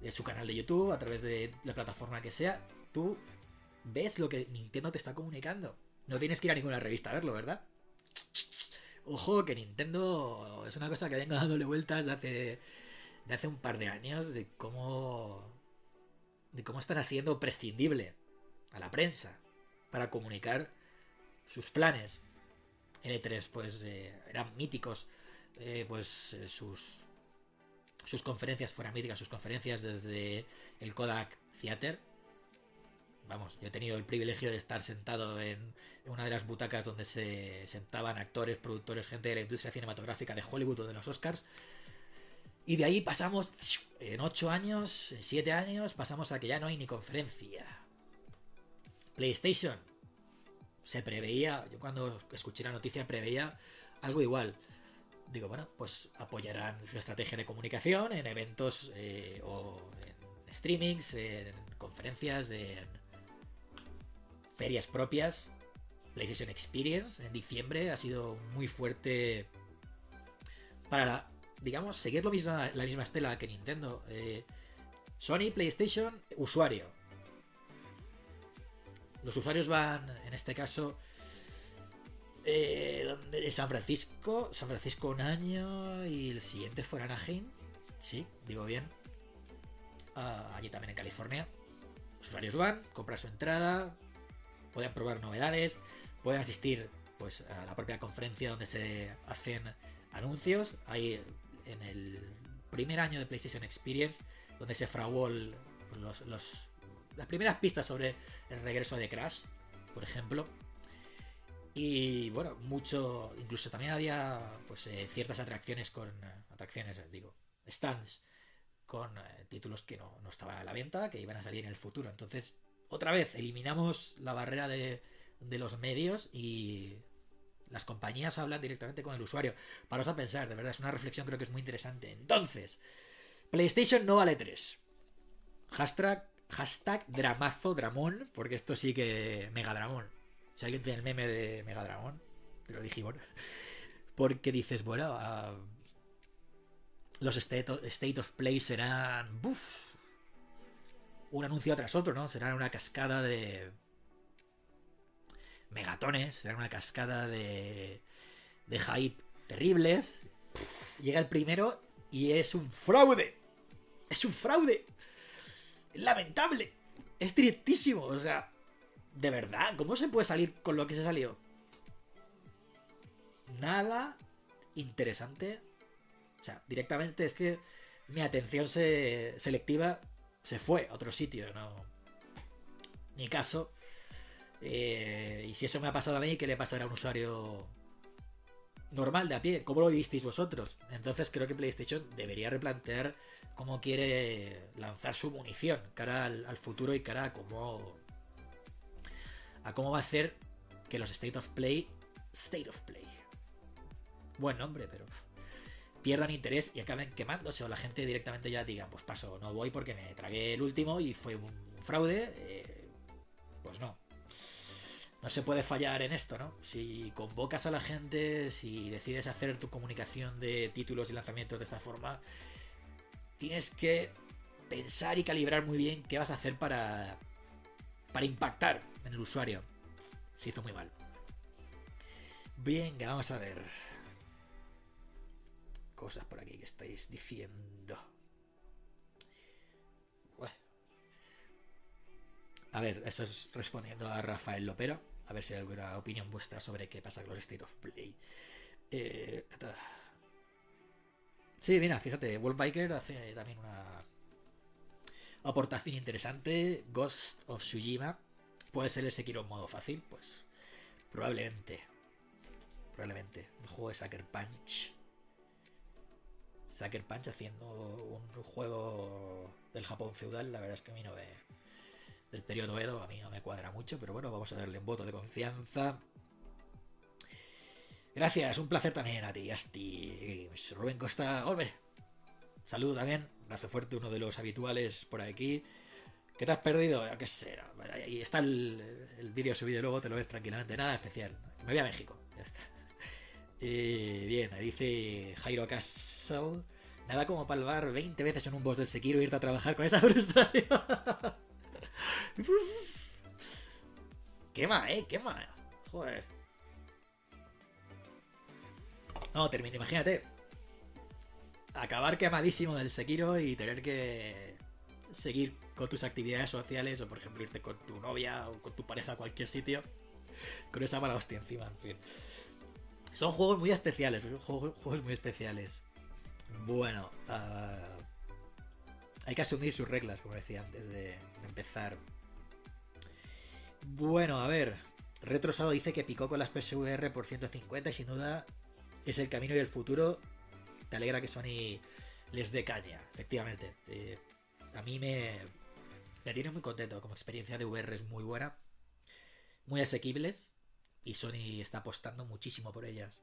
S2: de su canal de YouTube, a través de la plataforma que sea. Tú ves lo que Nintendo te está comunicando. No tienes que ir a ninguna revista a verlo, ¿verdad? Ojo, que Nintendo es una cosa que vengo dándole vueltas de hace, de hace un par de años, de cómo, de cómo están haciendo prescindible a la prensa para comunicar sus planes. N3, pues eh, eran míticos, eh, pues eh, sus, sus conferencias fueran míticas, sus conferencias desde el Kodak Theater, vamos, yo he tenido el privilegio de estar sentado en una de las butacas donde se sentaban actores, productores, gente de la industria cinematográfica de Hollywood o de los Oscars. Y de ahí pasamos, en 8 años, en 7 años, pasamos a que ya no hay ni conferencia. PlayStation. Se preveía, yo cuando escuché la noticia preveía algo igual. Digo, bueno, pues apoyarán su estrategia de comunicación en eventos eh, o en streamings, en conferencias, en ferias propias. PlayStation Experience en diciembre ha sido muy fuerte para, digamos, seguir lo misma, la misma estela que Nintendo. Eh, Sony, PlayStation, usuario. Los usuarios van, en este caso, eh, San Francisco. San Francisco un año y el siguiente fue Anaheim. Sí, digo bien. Ah, allí también en California. Los usuarios van, compran su entrada, pueden probar novedades, pueden asistir pues a la propia conferencia donde se hacen anuncios. Ahí en el primer año de PlayStation Experience, donde se fraguó pues, las primeras pistas sobre el regreso de Crash, por ejemplo. Y bueno, mucho, incluso también había pues eh, ciertas atracciones con, atracciones, digo, stands con eh, títulos que no, no estaban a la venta, que iban a salir en el futuro. Entonces otra vez eliminamos la barrera de, los medios y las compañías hablan directamente con el usuario. Paros a pensar, de verdad, es una reflexión creo que es muy interesante. Entonces, PlayStation no vale 3. Hashtag, hashtag dramazo dramón, porque esto sí que Mega Dramón. Si alguien tiene el meme de Mega Dramón, lo dijimos. Porque dices, bueno, ah, los state of, Play serán... Un anuncio tras otro, ¿no? Será una cascada de megatones, será una cascada de, de hype terribles. llega el primero y es un fraude. Es un fraude. Lamentable. Es tristísimo. O sea, de verdad, ¿cómo se puede salir con lo que se salió? Nada interesante. O sea, directamente es que mi atención se selectiva se fue a otro sitio, no. Ni caso. Eh, y si eso me ha pasado a mí, ¿qué le pasará a un usuario normal de a pie? ¿Cómo lo visteis vosotros? Entonces creo que PlayStation debería replantear cómo quiere lanzar su munición cara al, futuro y cara a cómo. A cómo va a hacer que los State of Play. State of Play. Buen nombre, pero <laughs> pierdan interés y acaben quemándose o la gente directamente ya diga, pues paso, no voy porque me tragué el último y fue un fraude, eh, pues no. No se puede fallar en esto, ¿no? Si convocas a la gente, si decides hacer tu comunicación de títulos y lanzamientos de esta forma, tienes que pensar y calibrar muy bien qué vas a hacer para, para impactar en el usuario. Se hizo muy mal. Venga, vamos a ver. Cosas por aquí que estáis diciendo. A ver, eso es respondiendo a Rafael Lopero. A ver si hay alguna opinión vuestra sobre qué pasa con los State of Play. Eh, sí, mira, fíjate, World Biker hace también una aportación interesante. Ghost of Tsushima. Puede ser el Sekiro en modo fácil, pues probablemente. Probablemente. El juego de Sucker Punch. Sucker Punch haciendo un juego del Japón feudal, la verdad es que a mí no ve del periodo Edo, a mí no me cuadra mucho, pero bueno, vamos a darle un voto de confianza. Gracias, un placer también a ti, Asti. Rubén Costa, Olver. Saludo también, brazo fuerte, uno de los habituales por aquí. ¿Qué te has perdido? ¿Qué será? Ahí está el, el vídeo subido luego, te lo ves tranquilamente. Nada especial. Me voy a México. Ya está. Bien, dice Jairo Castle. Nada como palvar 20 veces en un boss del Sekiro e irte a trabajar con esa <laughs> frustración. quema, eh, quema. Joder. No, termina, imagínate. Acabar quemadísimo del Sekiro y tener que seguir con tus actividades sociales o por ejemplo irte con tu novia o con tu pareja a cualquier sitio con esa mala hostia encima, en fin. Son juegos muy especiales, juegos, juegos muy especiales. Bueno, uh, hay que asumir sus reglas, como decía antes de empezar. Bueno, a ver. Retrosado dice que picó con las PSVR por 150 y sin duda es el camino y el futuro. Te alegra que Sony les dé caña, efectivamente. Eh, a mí me, me tiene muy contento. Como experiencia de VR es muy buena. Muy asequibles. Y Sony está apostando muchísimo por ellas.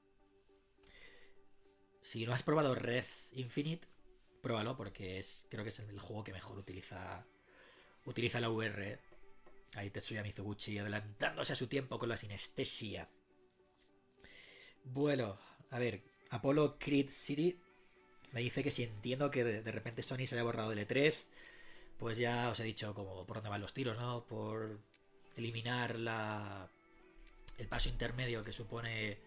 S2: Si no has probado Red Infinite, pruébalo porque es creo que es el juego que mejor utiliza utiliza la VR. Ahí Tetsuya Mizuguchi adelantándose a su tiempo con la sinestesia. Bueno, a ver, Apollo Creed City me dice que si entiendo que de, repente Sony se haya borrado del E3, pues ya os he dicho como por dónde van los tiros, ¿no? Por eliminar la el paso intermedio que supone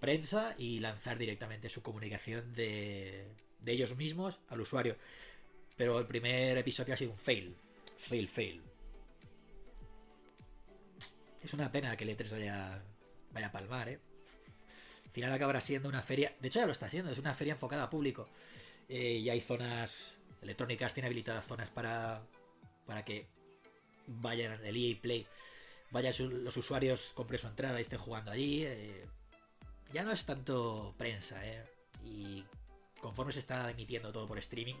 S2: prensa y lanzar directamente su comunicación de, de ellos mismos al usuario. Pero el primer episodio ha sido un fail. Fail, fail. Es una pena que el E3 vaya, vaya a palmar, ¿eh? Al final acabará siendo una feria. De hecho, ya lo está siendo, es una feria enfocada a público. Eh, y hay zonas. Electrónicas tiene habilitadas zonas para. para que vayan el EA Play. Vayan los usuarios, compren su entrada y estén jugando allí. Eh, ya no es tanto prensa, ¿eh? Y conforme se está emitiendo todo por streaming.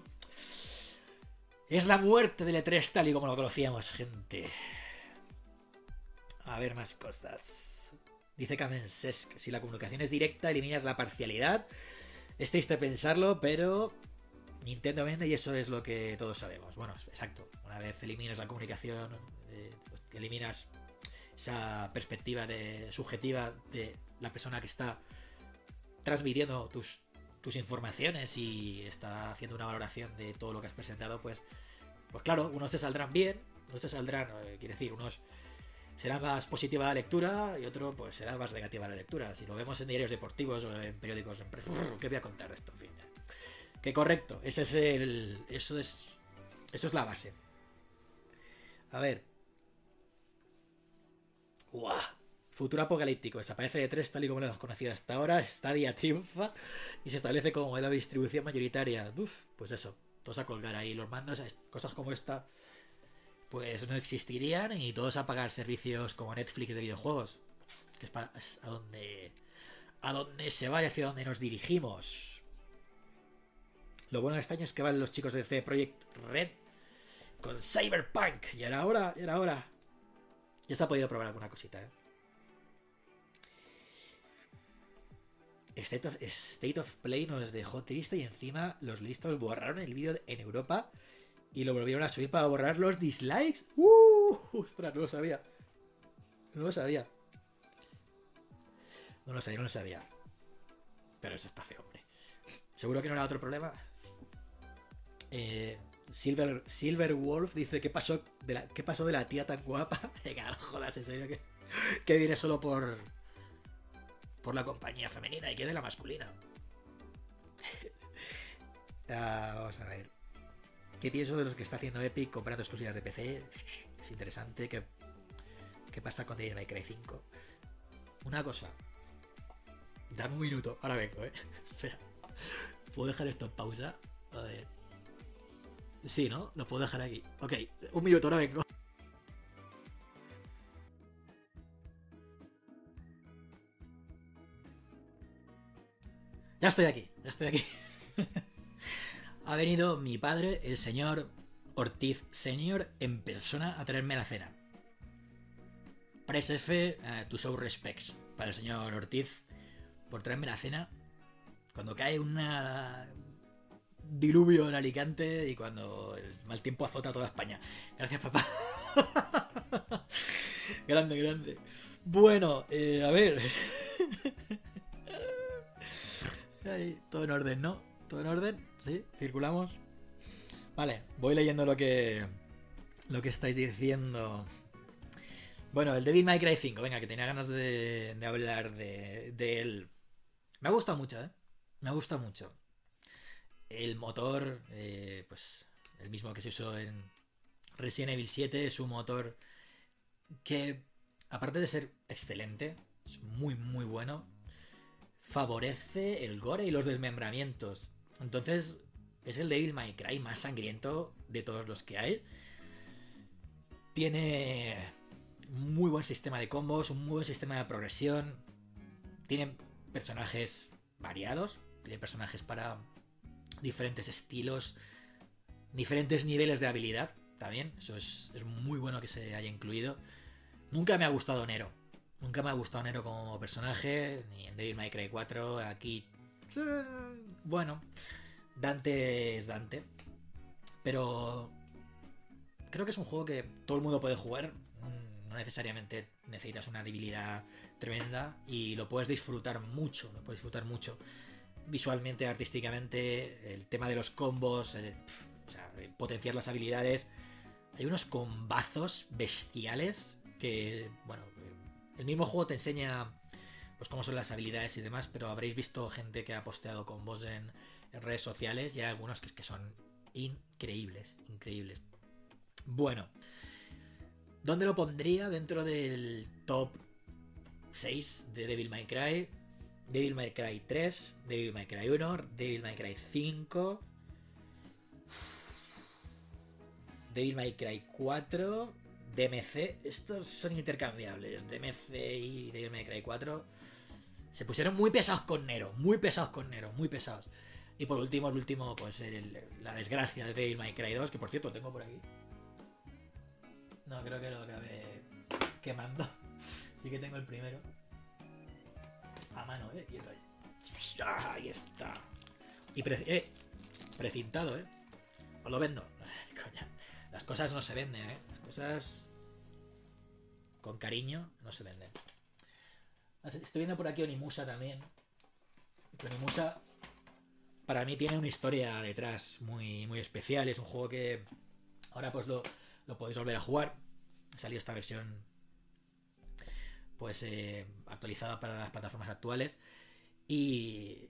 S2: Es la muerte del E3 tal y como lo conocíamos, gente. A ver más cosas. Dice Kamensesk, si la comunicación es directa, eliminas la parcialidad. Es triste pensarlo, pero Nintendo vende y eso es lo que todos sabemos. Bueno, exacto. Una vez eliminas la comunicación, eh, pues eliminas esa perspectiva de, subjetiva de la persona que está transmitiendo tus, tus informaciones y está haciendo una valoración de todo lo que has presentado, pues, pues claro, unos te saldrán bien, unos te saldrán, eh, quiere decir, unos será más positiva la lectura y otro pues será más negativa la lectura. Si lo vemos en diarios deportivos o en periódicos. ¿qué voy a contar de esto? En fin, que correcto, ese es el, eso es, eso es la base. A ver. ¡Guau! Futuro apocalíptico. Desaparece de tres tal y como lo hemos conocido hasta ahora. Stadia triunfa y se establece como modelo de distribución mayoritaria. Uf, pues eso. Todos a colgar ahí los mandos. Cosas como esta pues no existirían y todos a pagar servicios como Netflix de videojuegos. Que es, a donde a donde se vaya, hacia donde nos dirigimos. Lo bueno de este año es que van los chicos de C Project Red con Cyberpunk. Y era hora, era hora. Ya se ha podido probar alguna cosita, ¿eh? State of, State of Play nos dejó triste y encima los listos borraron el vídeo en Europa y lo volvieron a subir para borrar los dislikes. ¡Uh! ¡Ostras! No lo sabía. No lo sabía. No lo sabía, no lo sabía. Pero eso está feo, hombre. Seguro que no era otro problema. Eh, Silver, Silver Wolf dice: ¿qué pasó, de la, ¿Qué pasó de la tía tan guapa? <laughs> Venga, jodas, en serio, que, viene solo por. por la compañía femenina y que de la masculina. <laughs> Ah, vamos a ver. ¿Qué pienso de los que está haciendo Epic comprando exclusivas de PC? Es interesante. ¿Qué, qué pasa con Devil May Cry 5? Una cosa. Dame un minuto. Ahora vengo, eh. <laughs> Espera. ¿Puedo dejar esto en pausa? A ver. Sí, ¿no? Lo puedo dejar aquí. Ok, un minuto, ahora vengo. Ya estoy aquí, ya estoy aquí. <laughs> ha venido mi padre, el señor Ortiz Senior, en persona a traerme la cena. Press F, uh, to show respects para el señor Ortiz por traerme la cena. Cuando cae una diluvio en Alicante y cuando el mal tiempo azota toda España. Gracias, papá. <laughs> grande, grande. Bueno, eh, a ver. <laughs> Todo en orden, ¿no? ¿Todo en orden? ¿Sí? ¿Circulamos? Vale, voy leyendo lo que. Lo que estáis diciendo. Bueno, el Devil May Cry 5, venga, que tenía ganas de, hablar de, de, él. Me ha gustado mucho, ¿eh? Me ha gustado mucho. El motor, eh, pues el mismo que se usó en Resident Evil 7, es un motor que, aparte de ser excelente, es muy, muy bueno favorece el gore y los desmembramientos. Entonces, es el Devil May Cry más sangriento de todos los que hay. Tiene muy buen sistema de combos, un muy buen sistema de progresión. Tiene personajes variados, tiene personajes para diferentes estilos, diferentes niveles de habilidad también. Eso es, es muy bueno que se haya incluido. Nunca me ha gustado Nero. Nunca me ha gustado Nero como personaje, ni en Devil May Cry 4, aquí... Bueno, Dante es Dante. Pero creo que es un juego que todo el mundo puede jugar. No necesariamente necesitas una debilidad tremenda y lo puedes disfrutar mucho, lo puedes disfrutar mucho. Visualmente, artísticamente, el tema de los combos, el, o sea, potenciar las habilidades. Hay unos combazos bestiales que, bueno, el mismo juego te enseña pues cómo son las habilidades y demás, pero habréis visto gente que ha posteado combos en, en redes sociales y hay algunos que, que son increíbles, increíbles. Bueno, ¿dónde lo pondría dentro del top 6 de Devil May Cry? Devil May Cry 3, Devil May Cry 1, Devil May Cry 5, Devil May Cry 4, DMC, estos son intercambiables. DMC y Devil May Cry 4 se pusieron muy pesados con Nero, muy pesados con Nero, muy pesados. Y por último, el último, pues el, la desgracia de Devil May Cry 2, que por cierto tengo por aquí. No, creo que lo acabé quemando. <laughs> Sí que tengo el primero. A mano, eh, quieto ahí. Ahí está. Y eh, precintado, eh. Os lo vendo. Las cosas no se venden, eh. Las cosas con cariño no se venden. Estoy viendo por aquí Onimusa también. Onimusa para mí tiene una historia detrás muy, muy especial. Es un juego que ahora pues lo, lo podéis volver a jugar. Ha salido esta versión pues eh, actualizada para las plataformas actuales. Y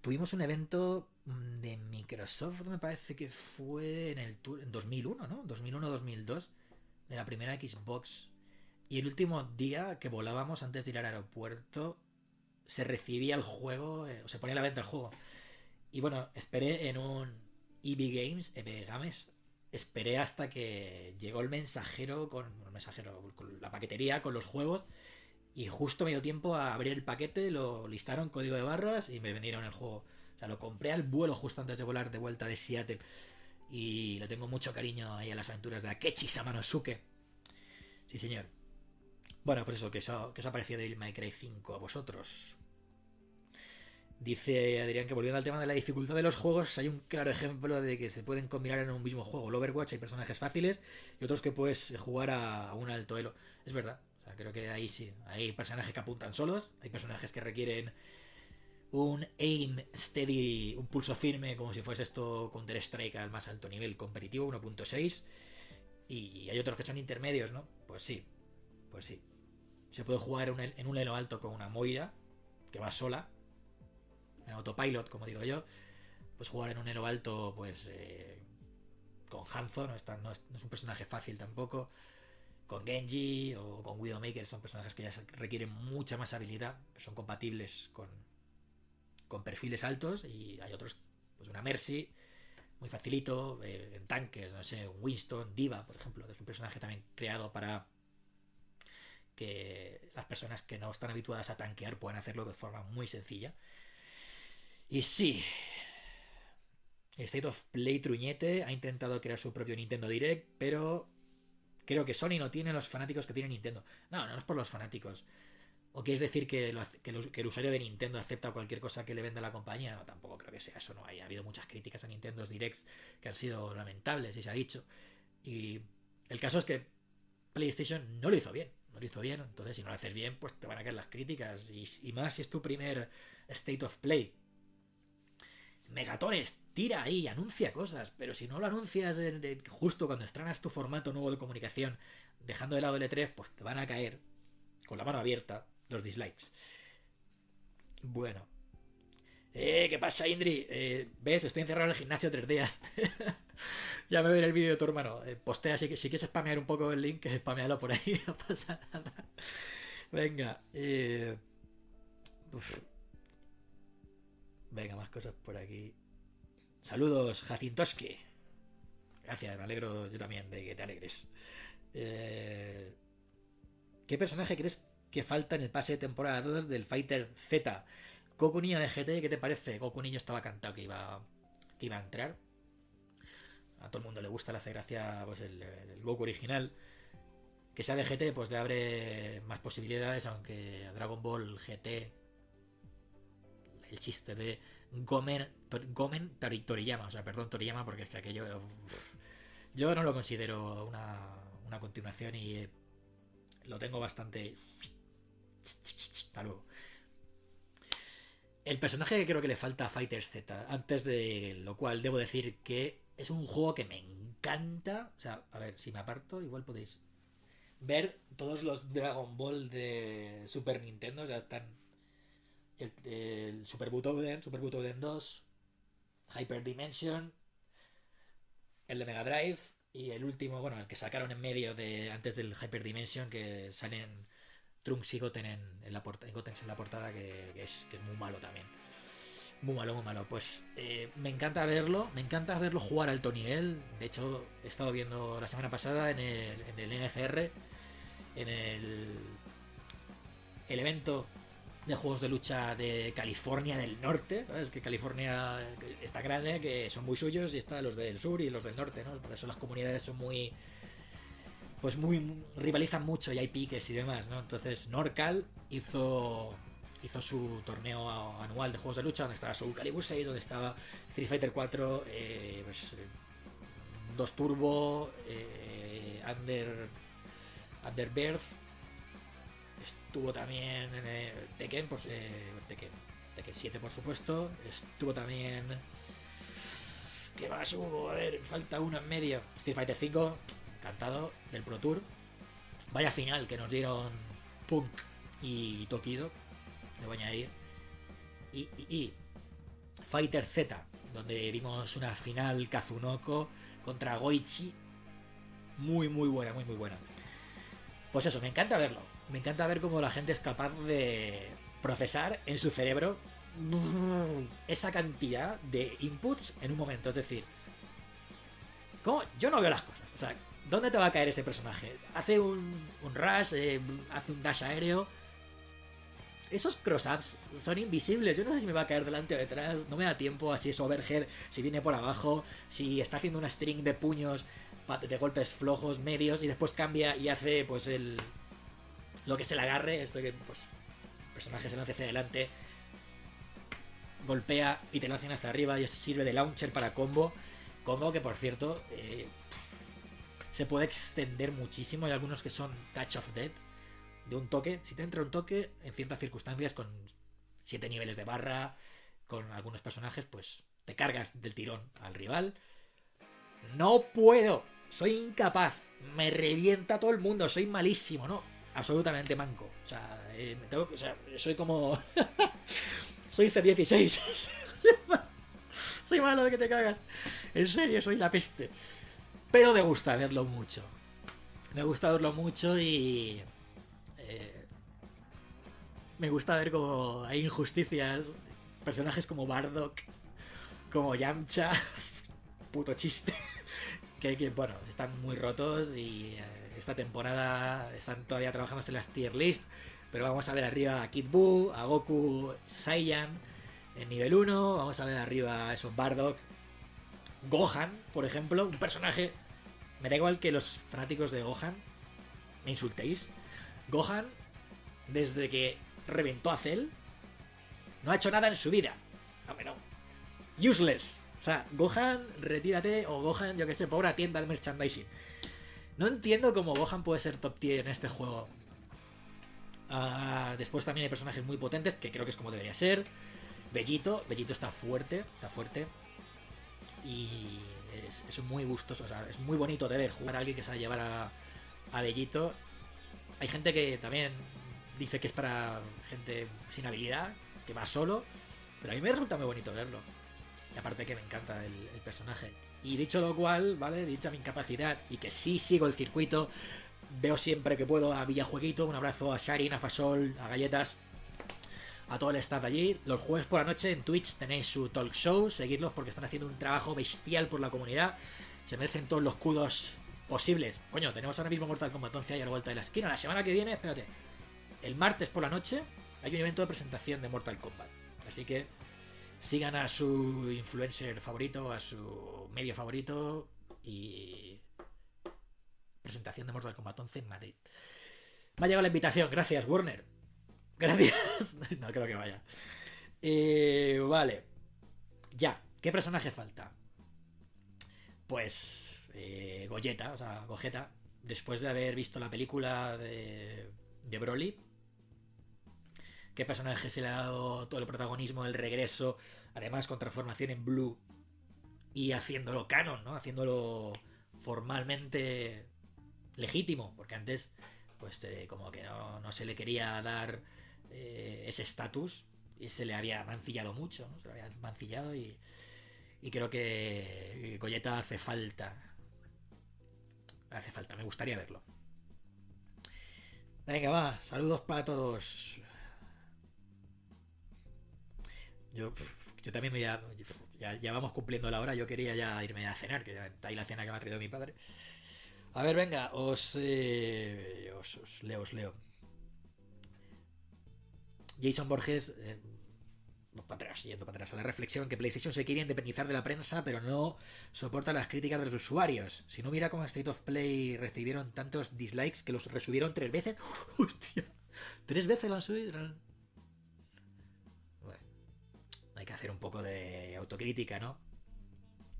S2: tuvimos un evento de Microsoft, me parece que fue en el en 2001, ¿no? 2001-2002, de la primera Xbox. Y el último día que volábamos antes de ir al aeropuerto, se recibía el juego, eh, o se ponía a la venta el juego. Y bueno, esperé en un EB Games, EB Games, esperé hasta que llegó el mensajero con el mensajero, con la paquetería, con los juegos. Y justo me dio tiempo a abrir el paquete, lo listaron código de barras y me vendieron el juego. O sea, lo compré al vuelo justo antes de volar de vuelta de Seattle. Y le tengo mucho cariño ahí a las aventuras de Akechi Samanosuke. Sí, señor. Bueno, pues eso, que eso, que eso ha parecido de My Cry 5 a vosotros. Dice Adrián que volviendo al tema de la dificultad de los juegos, hay un claro ejemplo de que se pueden combinar en un mismo juego. El Overwatch hay personajes fáciles y otros que puedes jugar a, un alto elo. Es verdad. O sea, creo que ahí sí. Hay personajes que apuntan solos, hay personajes que requieren un aim steady, un pulso firme, como si fuese esto Counter-Strike al más alto nivel competitivo, 1.6. Y hay otros que son intermedios, ¿no? Pues sí, pues sí. Se puede jugar en un, en un elo alto con una Moira, que va sola, en autopilot, como digo yo. Pues jugar en un elo alto, pues eh, con Hanzo, no, es, un personaje fácil tampoco. Con Genji o con Widowmaker son personajes que ya requieren mucha más habilidad, son compatibles con, con perfiles altos y hay otros, pues una Mercy, muy facilito, eh, en tanques, no sé, un Winston, Diva, por ejemplo, que es un personaje también creado para que las personas que no están habituadas a tanquear puedan hacerlo de forma muy sencilla. Y sí, State of Play Truñete ha intentado crear su propio Nintendo Direct, pero creo que Sony no tiene los fanáticos que tiene Nintendo. No, no es por los fanáticos. ¿O quieres decir que, el usuario de Nintendo acepta cualquier cosa que le venda la compañía? No, tampoco creo que sea eso. No hay. Ha habido muchas críticas a Nintendo Directs que han sido lamentables, y se ha dicho. Y el caso es que PlayStation no lo hizo bien. No lo hizo bien. Entonces, si no lo haces bien, pues te van a caer las críticas. Y, más si es tu primer State of Play. Megatones, tira ahí, anuncia cosas, pero si no lo anuncias justo cuando estrenas tu formato nuevo de comunicación, dejando de lado el E3, pues te van a caer con la mano abierta los dislikes. Bueno. Eh, ¿qué pasa, Indri? Eh, ¿Ves? Estoy encerrado en el gimnasio tres días. <laughs> ya me veré el vídeo de tu hermano. Eh, postea, si, si quieres spamear un poco el link, que spamealo por ahí, <laughs> no pasa nada. Venga. Eh... Venga, más cosas por aquí. Saludos, Jacintoski. Gracias, me alegro yo también de que te alegres. Eh... ¿Qué personaje crees que falta en el pase de temporada 2 del Fighter Z? Goku Niño de GT, ¿qué te parece? Goku Niño estaba cantado que iba, que iba a entrar. A todo el mundo le gusta, le hace gracia pues, el, Goku original. Que sea de GT, pues le abre más posibilidades, aunque Dragon Ball GT el chiste de Gomen, Tor, Toriyama, o sea, perdón Toriyama porque es que aquello yo no lo considero una, una continuación y lo tengo bastante hasta luego el personaje que creo que le falta a Fighters Z antes de lo cual debo decir que es un juego que me encanta. O sea, a ver, si me aparto igual podéis ver todos los Dragon Ball de Super Nintendo, o sea, están el, el Super Butoden, Super Butoden 2, Hyper Dimension, el de Mega Drive y el último, bueno, el que sacaron en medio de antes del Hyper Dimension que salen Trunks y Goten en, en la portada, Goten en la portada que, es, es muy malo también. Muy malo, muy malo. Pues eh, me encanta verlo, me encanta verlo jugar alto nivel. De hecho, he estado viendo la semana pasada en el, en NFR, en el, el evento de juegos de lucha de California del Norte. ¿sabes? Que California está grande, que son muy suyos, y está los del sur y los del norte, ¿no? Por eso las comunidades son muy. Pues muy. rivalizan mucho y hay piques y demás, ¿no? Entonces, Norcal hizo. Hizo su torneo anual de juegos de lucha, donde estaba Soul Calibur 6, donde estaba Street Fighter 4, eh, pues, dos Turbo, eh, Under, Underbirth, estuvo también en Tekken, pues, eh, Tekken, Tekken 7 por supuesto, estuvo también... ¿Qué más hubo? A ver, falta uno en medio. Street Fighter 5, encantado, del Pro Tour. Vaya final que nos dieron Punk y Tokido, debo añadir. Y, y, y Fighter Z, donde vimos una final Kazunoko contra Goichi. Muy, muy buena, muy, muy buena. Pues eso, me encanta verlo me encanta ver cómo la gente es capaz de procesar en su cerebro esa cantidad de inputs en un momento. Es decir, ¿cómo? yo no veo las cosas. O sea, ¿dónde te va a caer ese personaje? Hace un, un rush, eh, hace un dash aéreo. Esos cross-ups son invisibles. Yo no sé si me va a caer delante o detrás. No me da tiempo. Así es overhead. Si viene por abajo. Si está haciendo una string de puños. De golpes flojos, medios. Y después cambia y hace pues el, lo que es el agarre, esto que pues el personaje se lanza hacia adelante, golpea y te lanzan hacia arriba y sirve de launcher para combo. Combo que por cierto eh, se puede extender muchísimo. Hay algunos que son Touch of Death de un toque. Si te entra un toque en ciertas circunstancias con 7 niveles de barra, con algunos personajes, pues te cargas del tirón al rival. No puedo, soy incapaz, me revienta todo el mundo, soy malísimo, ¿no? absolutamente manco. O sea, eh, me tengo, o sea soy como. <laughs> soy C16. <laughs> soy malo de que te cagas. En serio, soy la peste. Pero me gusta verlo mucho. Me gusta verlo mucho y. Eh, me gusta ver como hay injusticias. Personajes como Bardock, como Yamcha. <laughs> Puto chiste. <laughs> que, que, bueno, están muy rotos y eh, esta temporada están todavía trabajando en las tier list. Pero vamos a ver arriba a Kid Buu, a Goku Saiyan en nivel 1. Vamos a ver arriba a esos Bardock. Gohan, por ejemplo, un personaje. Me da igual que los fanáticos de Gohan me insultéis. Gohan, desde que reventó a Cell, no ha hecho nada en su vida. No, no. Useless. O sea, Gohan, retírate. O Gohan, yo que sé, pobre tienda de merchandising. No entiendo cómo Gohan puede ser top tier en este juego. Uh, después también hay personajes muy potentes, que creo que es como debería ser. Bellito, Bellito está fuerte, está fuerte. Y es, es, muy gustoso, o sea, es muy bonito de ver jugar a alguien que sabe llevar a, a Bellito. Hay gente que también dice que es para gente sin habilidad, que va solo. Pero a mí me resulta muy bonito verlo. Y aparte que me encanta el, el personaje. Y dicho lo cual, ¿vale? Dicha mi incapacidad y que sí sigo el circuito, veo siempre que puedo a Villajueguito. Un abrazo a Sharin, a Fasol, a Galletas, a todo el staff allí. Los jueves por la noche en Twitch tenéis su talk show. Seguidlos porque están haciendo un trabajo bestial por la comunidad. Se merecen todos los kudos posibles. Coño, tenemos ahora mismo Mortal Kombat 11 ahí a la vuelta de la esquina. La semana que viene, espérate, el martes por la noche hay un evento de presentación de Mortal Kombat. Así que sigan a su influencer favorito, a su medio favorito y presentación de Mortal Kombat 11 en Madrid. Me ha llegado la invitación, gracias Warner. Gracias. <laughs> no creo que vaya. Eh, vale. Ya, ¿qué personaje falta? Pues eh, Goyeta, o sea, Gogeta, después de haber visto la película de, de Broly, qué personaje se le ha dado todo el protagonismo, el regreso, además con transformación en Blue y haciéndolo canon, ¿no? Haciéndolo formalmente legítimo, porque antes, pues como que no, no, se le quería dar eh, ese estatus y se le había mancillado mucho, ¿no? Se lo había mancillado y, creo que Goyeta hace falta. Hace falta, me gustaría verlo. Venga, va, saludos para todos. Yo, yo también me ya, ya, ya, vamos cumpliendo la hora. Yo quería ya irme a cenar, que está ahí la cena que me ha traído mi padre. A ver, venga, os, eh, leo, os leo. Jason Borges, eh, yendo para atrás, a la reflexión que PlayStation se quiere independizar de la prensa, pero no soporta las críticas de los usuarios. Si no mira cómo State of Play recibieron tantos dislikes que los resubieron tres veces. <laughs> Hostia, tres veces lo han subido. hay que hacer un poco de autocrítica, ¿no?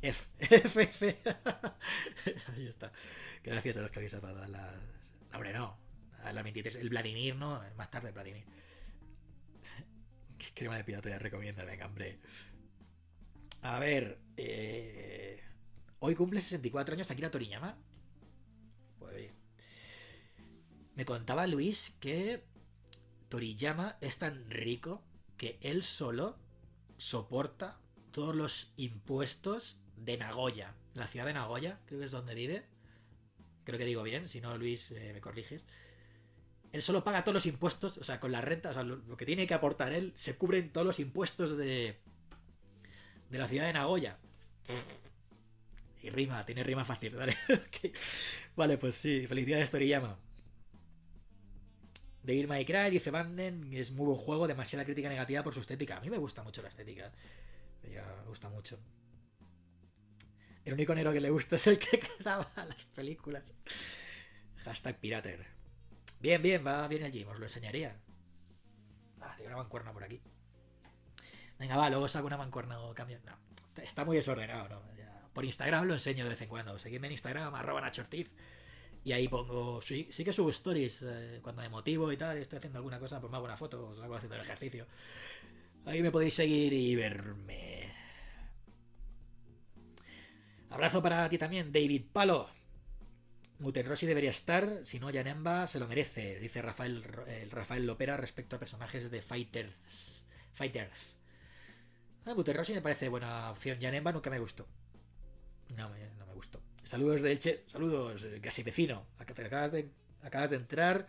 S2: F, <laughs> F, F. <laughs> Ahí está. Gracias a los que habéis dado a las. Hombre, no. A la 23. El Vladimir, ¿no? Más tarde, Vladimir. ¿Qué crema de pirata ya recomienda? Venga, hombre. A ver. Eh... Hoy cumple 64 años Akira Toriyama. Pues. Me contaba Luis que Toriyama es tan rico que él solo soporta todos los impuestos de Nagoya, la ciudad de Nagoya, creo que es donde vive. Creo que digo bien, si no, Luis, eh, me corriges. Él solo paga todos los impuestos, o sea, con la renta, o sea, lo, que tiene que aportar él, se cubren todos los impuestos de, de la ciudad de Nagoya. Y rima, tiene rima fácil, <laughs> ¿vale? vale, pues sí, felicidades Toriyama. De My Cry dice Banden, es muy buen juego, demasiada crítica negativa por su estética. A mí me gusta mucho la estética. Me gusta mucho. El único negro que le gusta es el que <laughs> graba las películas. Hashtag Pirater. Bien, bien, va bien allí, os lo enseñaría. Ah, tengo una mancuerna por aquí. Venga, va, luego saco una mancuerna o cambio. No, está muy desordenado, ¿no? Por Instagram lo enseño de vez en cuando. Seguidme en Instagram, arroba nachortiz. Y ahí pongo. Sí, sí que subo stories eh, cuando me motivo y tal. Estoy haciendo alguna cosa, pues me hago una foto, os hago haciendo el ejercicio. Ahí me podéis seguir y verme. Abrazo para ti también, David Palo. Muten Rossi debería estar, si no, Janemba se lo merece, dice Rafael, el Rafael Lopera respecto a personajes de Fighters. Fighters. Ah, me parece buena opción. Janemba nunca me gustó. No, no me gustó. Saludos de Elche, saludos, eh, casi vecino. Acabas de, acabas de entrar.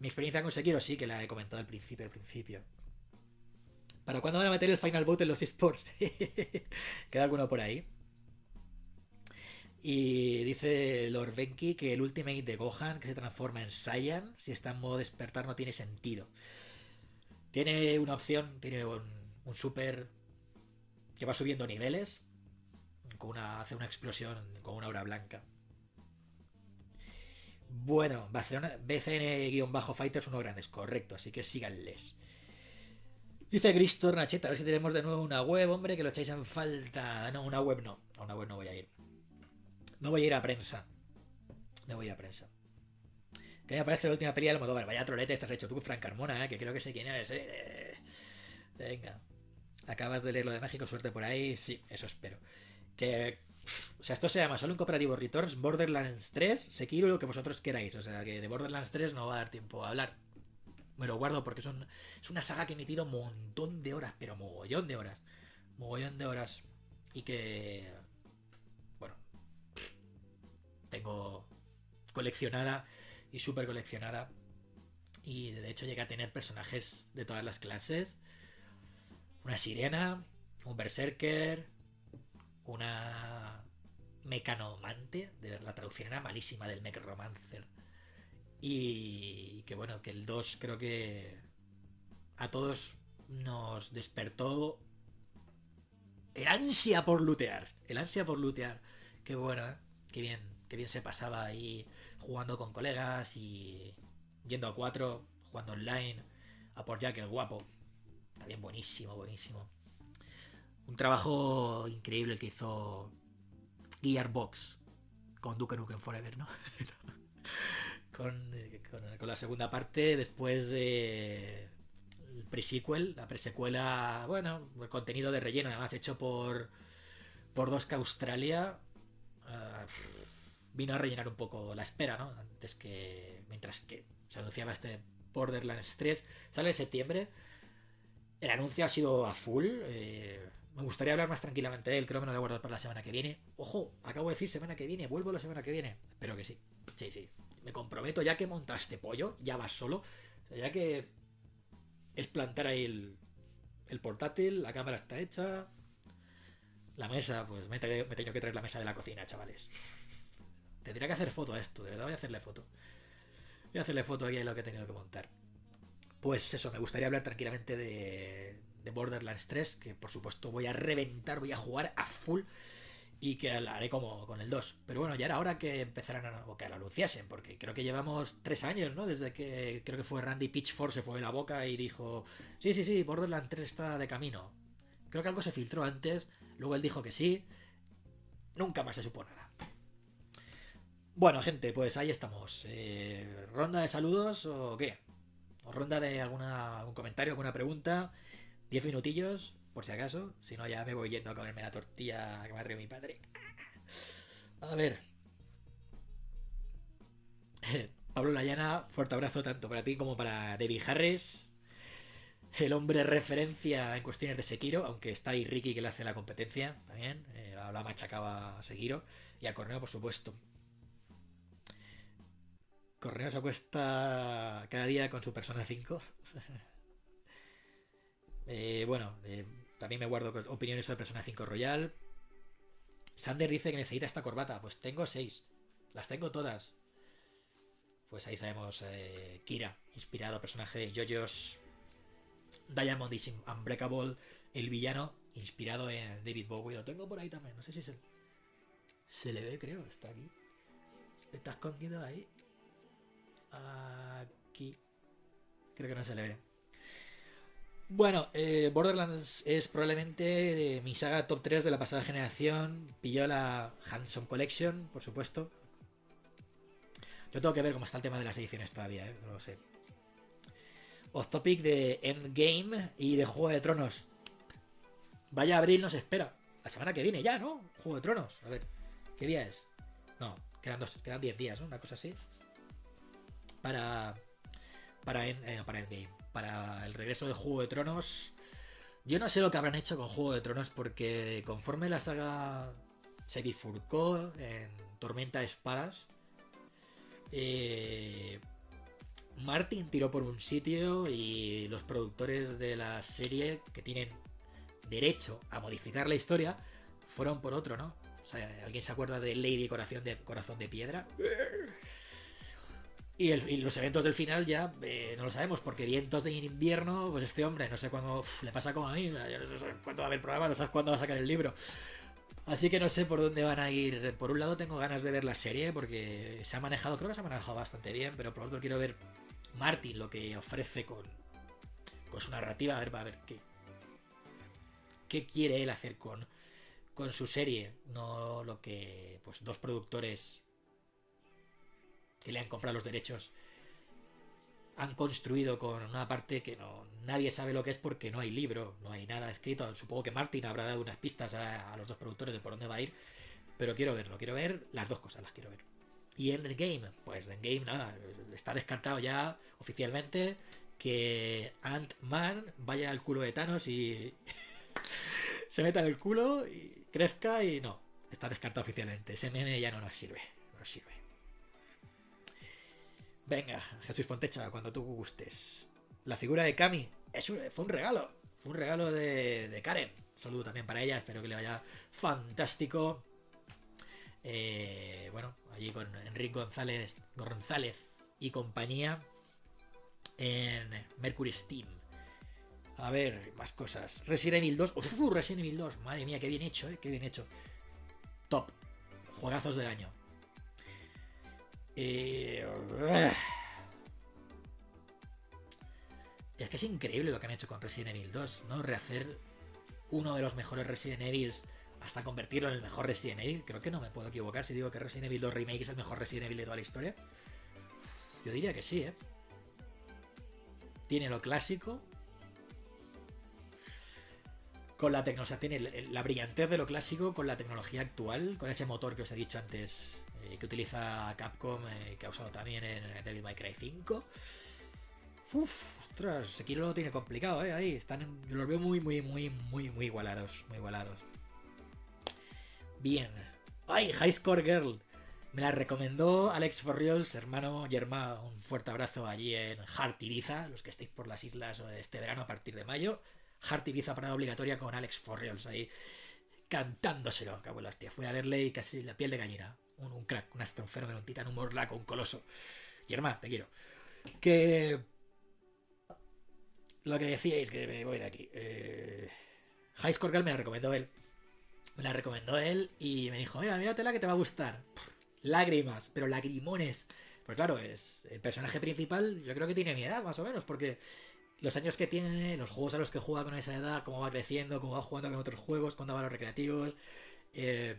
S2: Mi experiencia con Sekiro sí que la he comentado al principio, al principio. ¿Para cuándo van a meter el Final Boot en los esports? <laughs> ¿Queda alguno por ahí? Y dice Lord Benki que el Ultimate de Gohan, que se transforma en Saiyan, si está en modo despertar, no tiene sentido. Tiene una opción, tiene un, super que va subiendo niveles, con una, hace una explosión con una aura blanca. Bueno, BCN-Fighters uno grandes, correcto, así que síganles. Dice Gristor Nacheta, a ver si tenemos de nuevo una web, hombre, que lo echáis en falta. No, una web no, a una web no voy a ir. No voy a ir a prensa. No voy a ir a prensa. Que me parece la última peli de Almodóvar. Vaya trolete estás hecho tú, Frank Carmona, ¿eh? que creo que sé quién eres. ¿eh? Venga. Acabas de leer lo de México, suerte por ahí. Sí, eso espero. Que. O sea, esto se llama solo un cooperativo Returns, Borderlands 3, Sekiro, lo que vosotros queráis. O sea, que de Borderlands 3 no va a dar tiempo a hablar. Me lo guardo porque son, es una saga que he metido un montón de horas, pero mogollón de horas. Mogollón de horas. Y que tengo coleccionada y súper coleccionada. Y de hecho llegué a tener personajes de todas las clases. Una sirena, un berserker, una mecanomante. De la traducción era malísima del mecromancer. Y que bueno, que el 2 creo que a todos nos despertó el ansia por lootear. El ansia por lootear. Qué bueno, ¿eh? Qué bien que bien se pasaba ahí jugando con colegas y yendo a cuatro, jugando online, a por Jack el guapo. También buenísimo, buenísimo. Un trabajo increíble el que hizo Gearbox con Duke Nukem Forever, ¿no? <laughs> con, con, la segunda parte, después de el pre-sequel, la pre-secuela, bueno, el contenido de relleno, además hecho por, por Dosca Australia. Ah, vino a rellenar un poco la espera, ¿no? Antes que. Mientras que se anunciaba este Borderlands 3. Sale en septiembre. El anuncio ha sido a full. Eh, me gustaría hablar más tranquilamente de él. Creo que me lo voy a guardar para la semana que viene. Ojo, acabo de decir semana que viene. Vuelvo la semana que viene. Espero que sí. Sí, sí. Me comprometo, ya que montaste pollo, ya vas solo. ya que es plantar ahí el, el portátil, la cámara está hecha. La mesa, pues me he, tenido que traer la mesa de la cocina, chavales. Tendría que hacer foto a esto, de verdad voy a hacerle foto. Voy a hacerle foto aquí a lo que he tenido que montar. Pues eso, me gustaría hablar tranquilamente de, de Borderlands 3, que por supuesto voy a reventar, voy a jugar a full y que lo haré como con el 2. Pero bueno, ya era hora que empezaran a, o que lo anunciasen, porque creo que llevamos tres años, ¿no? Desde que creo que fue Randy Pitchford se fue de la boca y dijo, sí, sí, sí, Borderlands 3 está de camino. Creo que algo se filtró antes, luego él dijo que sí, nunca más se supo nada. Bueno, gente, pues ahí estamos. Eh, ¿Ronda de saludos o qué? ¿O ronda de alguna, algún comentario, alguna pregunta? Diez minutillos, por si acaso. Si no, ya me voy yendo a comerme la tortilla que me ha traído mi padre. A ver. <laughs> Pablo Layana, fuerte abrazo tanto para ti como para David Harris. El hombre referencia en cuestiones de Sekiro, aunque está ahí Ricky que le hace la competencia también. Eh, la machacaba a Sekiro. Y a Corneo, por supuesto. Correo se acuesta cada día con su Persona 5. <laughs> Eh, bueno, eh, también me guardo opiniones sobre Persona 5 Royal. Sander dice que necesita esta corbata. Pues tengo seis. Las tengo todas. Pues ahí sabemos eh, Kira, inspirado personaje de JoJo's Diamond is Unbreakable, el villano, inspirado en David Bowie. Lo tengo por ahí también. No sé si se, se le ve, creo. Está aquí. Está escondido ahí. Aquí. Creo que no se le ve. Bueno, eh, Borderlands es probablemente mi saga top 3 de la pasada generación. Pilló la Handsome Collection, por supuesto. Yo tengo que ver cómo está el tema de las ediciones todavía, ¿eh? no lo sé. Off topic de Endgame y de Juego de Tronos. Vaya abril nos espera. La semana que viene ya, ¿no? Juego de Tronos. A ver, ¿qué día es? No, Quedan, dos, quedan 10 días, ¿no? Una cosa así. Para. Para, eh, para Endgame. Para el regreso de Juego de Tronos. Yo no sé lo que habrán hecho con Juego de Tronos porque conforme la saga se bifurcó en Tormenta de Espadas, eh, Martin tiró por un sitio y los productores de la serie que tienen derecho a modificar la historia fueron por otro, ¿no? O sea, ¿alguien se acuerda de Lady Corazón de, Corazón de Piedra? Y, los eventos del final ya eh, no lo sabemos, porque vientos de invierno, pues este hombre, no sé cuándo le pasa como a mí, no sé cuándo va a haber programa, no sabes cuándo va a sacar el libro. Así que no sé por dónde van a ir. Por un lado tengo ganas de ver la serie, porque se ha manejado, creo que se ha manejado bastante bien, pero por otro quiero ver Martin lo que ofrece con, con su narrativa, a ver, a ver qué, qué quiere él hacer con, con su serie, no lo que pues dos productores que le han comprado los derechos han construido con una parte que no nadie sabe lo que es porque no hay libro, no hay nada escrito. Supongo que Martin habrá dado unas pistas a, los dos productores de por dónde va a ir, pero quiero verlo, quiero ver las dos cosas, las quiero ver. Y Endgame, pues Endgame nada, está descartado ya oficialmente que Ant-Man vaya al culo de Thanos y <laughs> se meta en el culo y crezca y no, está descartado oficialmente. Ese meme ya no nos sirve, no nos sirve. Venga, Jesús Fontecha, cuando tú gustes. La figura de Cami fue un regalo. Fue un regalo de, Karen. Un saludo también para ella. Espero que le vaya fantástico. Eh, bueno, allí con Enrique González, González y compañía en Mercury Steam. A ver, más cosas. Resident Evil 2. Uf, Resident Evil 2. Madre mía, qué bien hecho, eh. Qué bien hecho. Top. Juegazos del año. Eh, es que es increíble lo que han hecho con Resident Evil 2, ¿no? Rehacer uno de los mejores Resident Evils hasta convertirlo en el mejor Resident Evil. Creo que no me puedo equivocar si digo que Resident Evil 2 Remake es el mejor Resident Evil de toda la historia. Yo diría que sí, ¿eh? Tiene lo clásico. Con la tecnología, tiene la brillantez de lo clásico con la tecnología actual, con ese motor que os he dicho antes que utiliza Capcom, eh, que ha usado también en Devil May Cry 5. Uf, ostras, Sekiro lo tiene complicado, ¿eh? Ahí están, los veo muy, muy, muy, muy, muy igualados, muy igualados. Bien. ¡Ay, High Score Girl! Me la recomendó Alex Forriols, hermano Germán. Un fuerte abrazo allí en Hart Ibiza, los que estéis por las islas este verano a partir de mayo. Hart Ibiza parada obligatoria con Alex Forriols ahí cantándoselo. Abuelo, hostia. Fui a verle y casi la piel de gallina un, crack, un astrofero, un titán, un morlaco, un coloso. Germán, te quiero. Que. Lo que decíais, que me voy de aquí. Eh... High Score Girl me la recomendó él. Me la recomendó él y me dijo: Mira, míratela que te va a gustar. lágrimas, pero lagrimones. Pues claro, es el personaje principal. Yo creo que tiene mi edad, más o menos, porque los años que tiene, los juegos a los que juega con esa edad, cómo va creciendo, cómo va jugando con otros juegos, cuando va a los recreativos. Eh,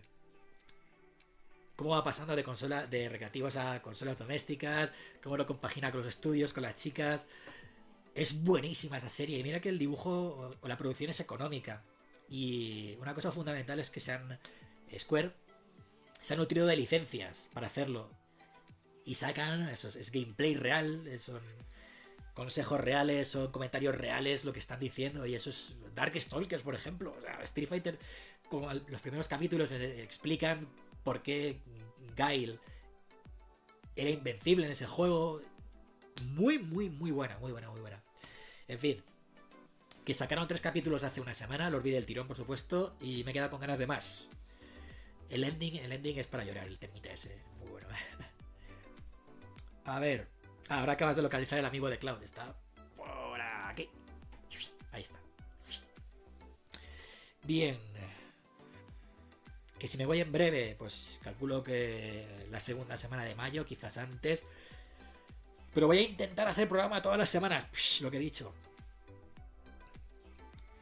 S2: cómo va pasando de consolas de recreativos a consolas domésticas, cómo lo compagina con los estudios, con las chicas. Es buenísima esa serie. Y mira que el dibujo o la producción es económica. Y una cosa fundamental es que se han. Square se han nutrido de licencias para hacerlo. Y sacan. Eso es, gameplay real. Son consejos reales. Son comentarios reales lo que están diciendo. Y eso es. Dark Stalkers, por ejemplo. O sea, Street Fighter. Como los primeros capítulos eh, explican por qué Gail era invencible en ese juego. Muy, muy, muy buena, muy buena, muy buena. En fin, que sacaron tres capítulos hace una semana, lo olvidé del tirón, por supuesto, y me he quedado con ganas de más. El ending, el ending es para llorar, el temita ese. Muy bueno. <laughs> A ver. ahora acabas de localizar el amigo de Cloud. Está por aquí. Ahí está. Bien. Que si me voy en breve, pues calculo que la segunda semana de mayo, quizás antes. Pero voy a intentar hacer programa todas las semanas. lo que he dicho.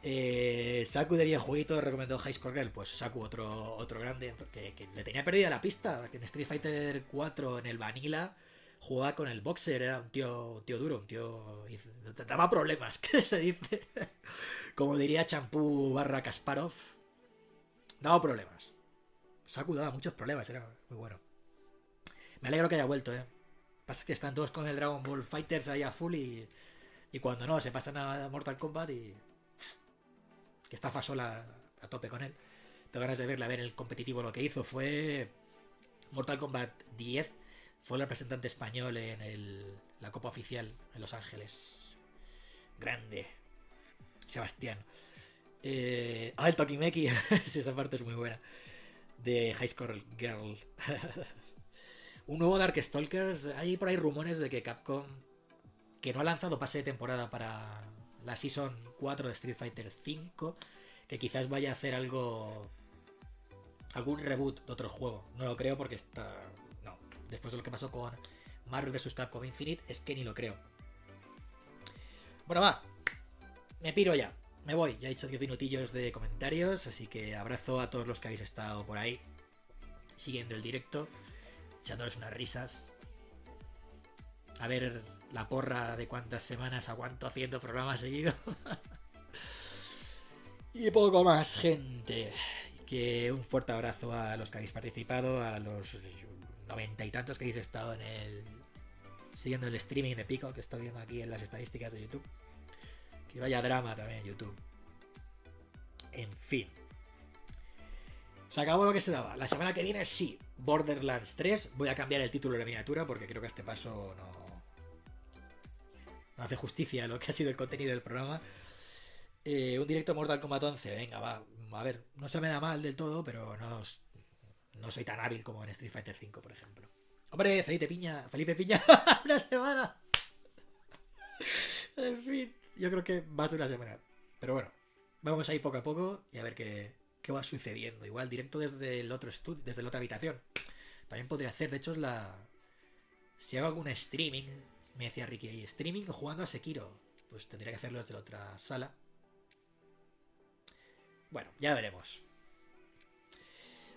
S2: Eh, Saku de videojueguito recomendó High Score. Pues Saku, otro, otro grande. Porque que le tenía perdida la pista. Que en Street Fighter 4 en el Vanilla jugaba con el boxer. Era un tío, tío duro, un tío. Daba problemas, <laughs> que se dice. Como diría Champú barra Kasparov. Daba problemas. Saku daba muchos problemas, era muy bueno. Me alegro que haya vuelto, ¿eh? Pasa que están todos con el Dragon Ball Fighters ahí a full y, y cuando no, se pasan a Mortal Kombat y... Que está Fasola a tope con él. Tengo ganas de verle a ver el competitivo lo que hizo. Fue Mortal Kombat 10. Fue el representante español en el, la Copa Oficial en Los Ángeles. Grande. Sebastián. Eh, ah, el Tokimeki. <laughs> esa parte es muy buena. De High School Girl. <laughs> Un nuevo Darkstalkers. Hay por ahí rumores de que Capcom, que no ha lanzado pase de temporada para la Season 4 de Street Fighter 5, que quizás vaya a hacer algo. algún reboot de otro juego. No lo creo porque está. No. Después de lo que pasó con Marvel vs. Capcom Infinite, es que ni lo creo. Bueno, va. Me piro ya. Me voy. Ya he hecho 10 minutillos de comentarios, así que abrazo a todos los que habéis estado por ahí siguiendo el directo, echándoles unas risas. A ver la porra de cuántas semanas aguanto haciendo programas seguidos. <laughs> y poco más, gente. Que un fuerte abrazo a los que habéis participado, a los noventa y tantos que habéis estado en el. siguiendo el streaming de Pico, que estoy viendo aquí en las estadísticas de YouTube. Que vaya drama también en YouTube. En fin. Se acabó lo que se daba. La semana que viene sí, Borderlands 3. Voy a cambiar el título de la miniatura porque creo que a este paso no. No hace justicia a lo que ha sido el contenido del programa. Eh, un directo Mortal Kombat 11. Venga, va. A ver, no se me da mal del todo, pero no, no soy tan hábil como en Street Fighter 5, por ejemplo. Hombre, Felipe Piña. Felipe Piña. <laughs> una semana. en fin. Yo creo que más de una semana. Pero bueno, vamos a ir poco a poco y a ver qué, qué va sucediendo. Igual directo desde el otro estudio, desde la otra habitación. También podría hacer, de hecho, la. Si hago algún streaming, me decía Ricky ahí, streaming jugando a Sekiro. Pues tendría que hacerlo desde la otra sala. Bueno, ya veremos.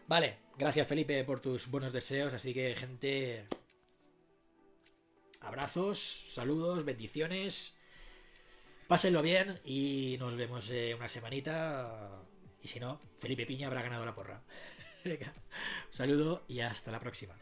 S2: Vale, gracias Felipe por tus buenos deseos. Así que, gente. Abrazos, saludos, bendiciones. Pásenlo bien y nos vemos eh, una semanita. Y si no, Felipe Piña habrá ganado la porra. <laughs> Venga, un saludo y hasta la próxima.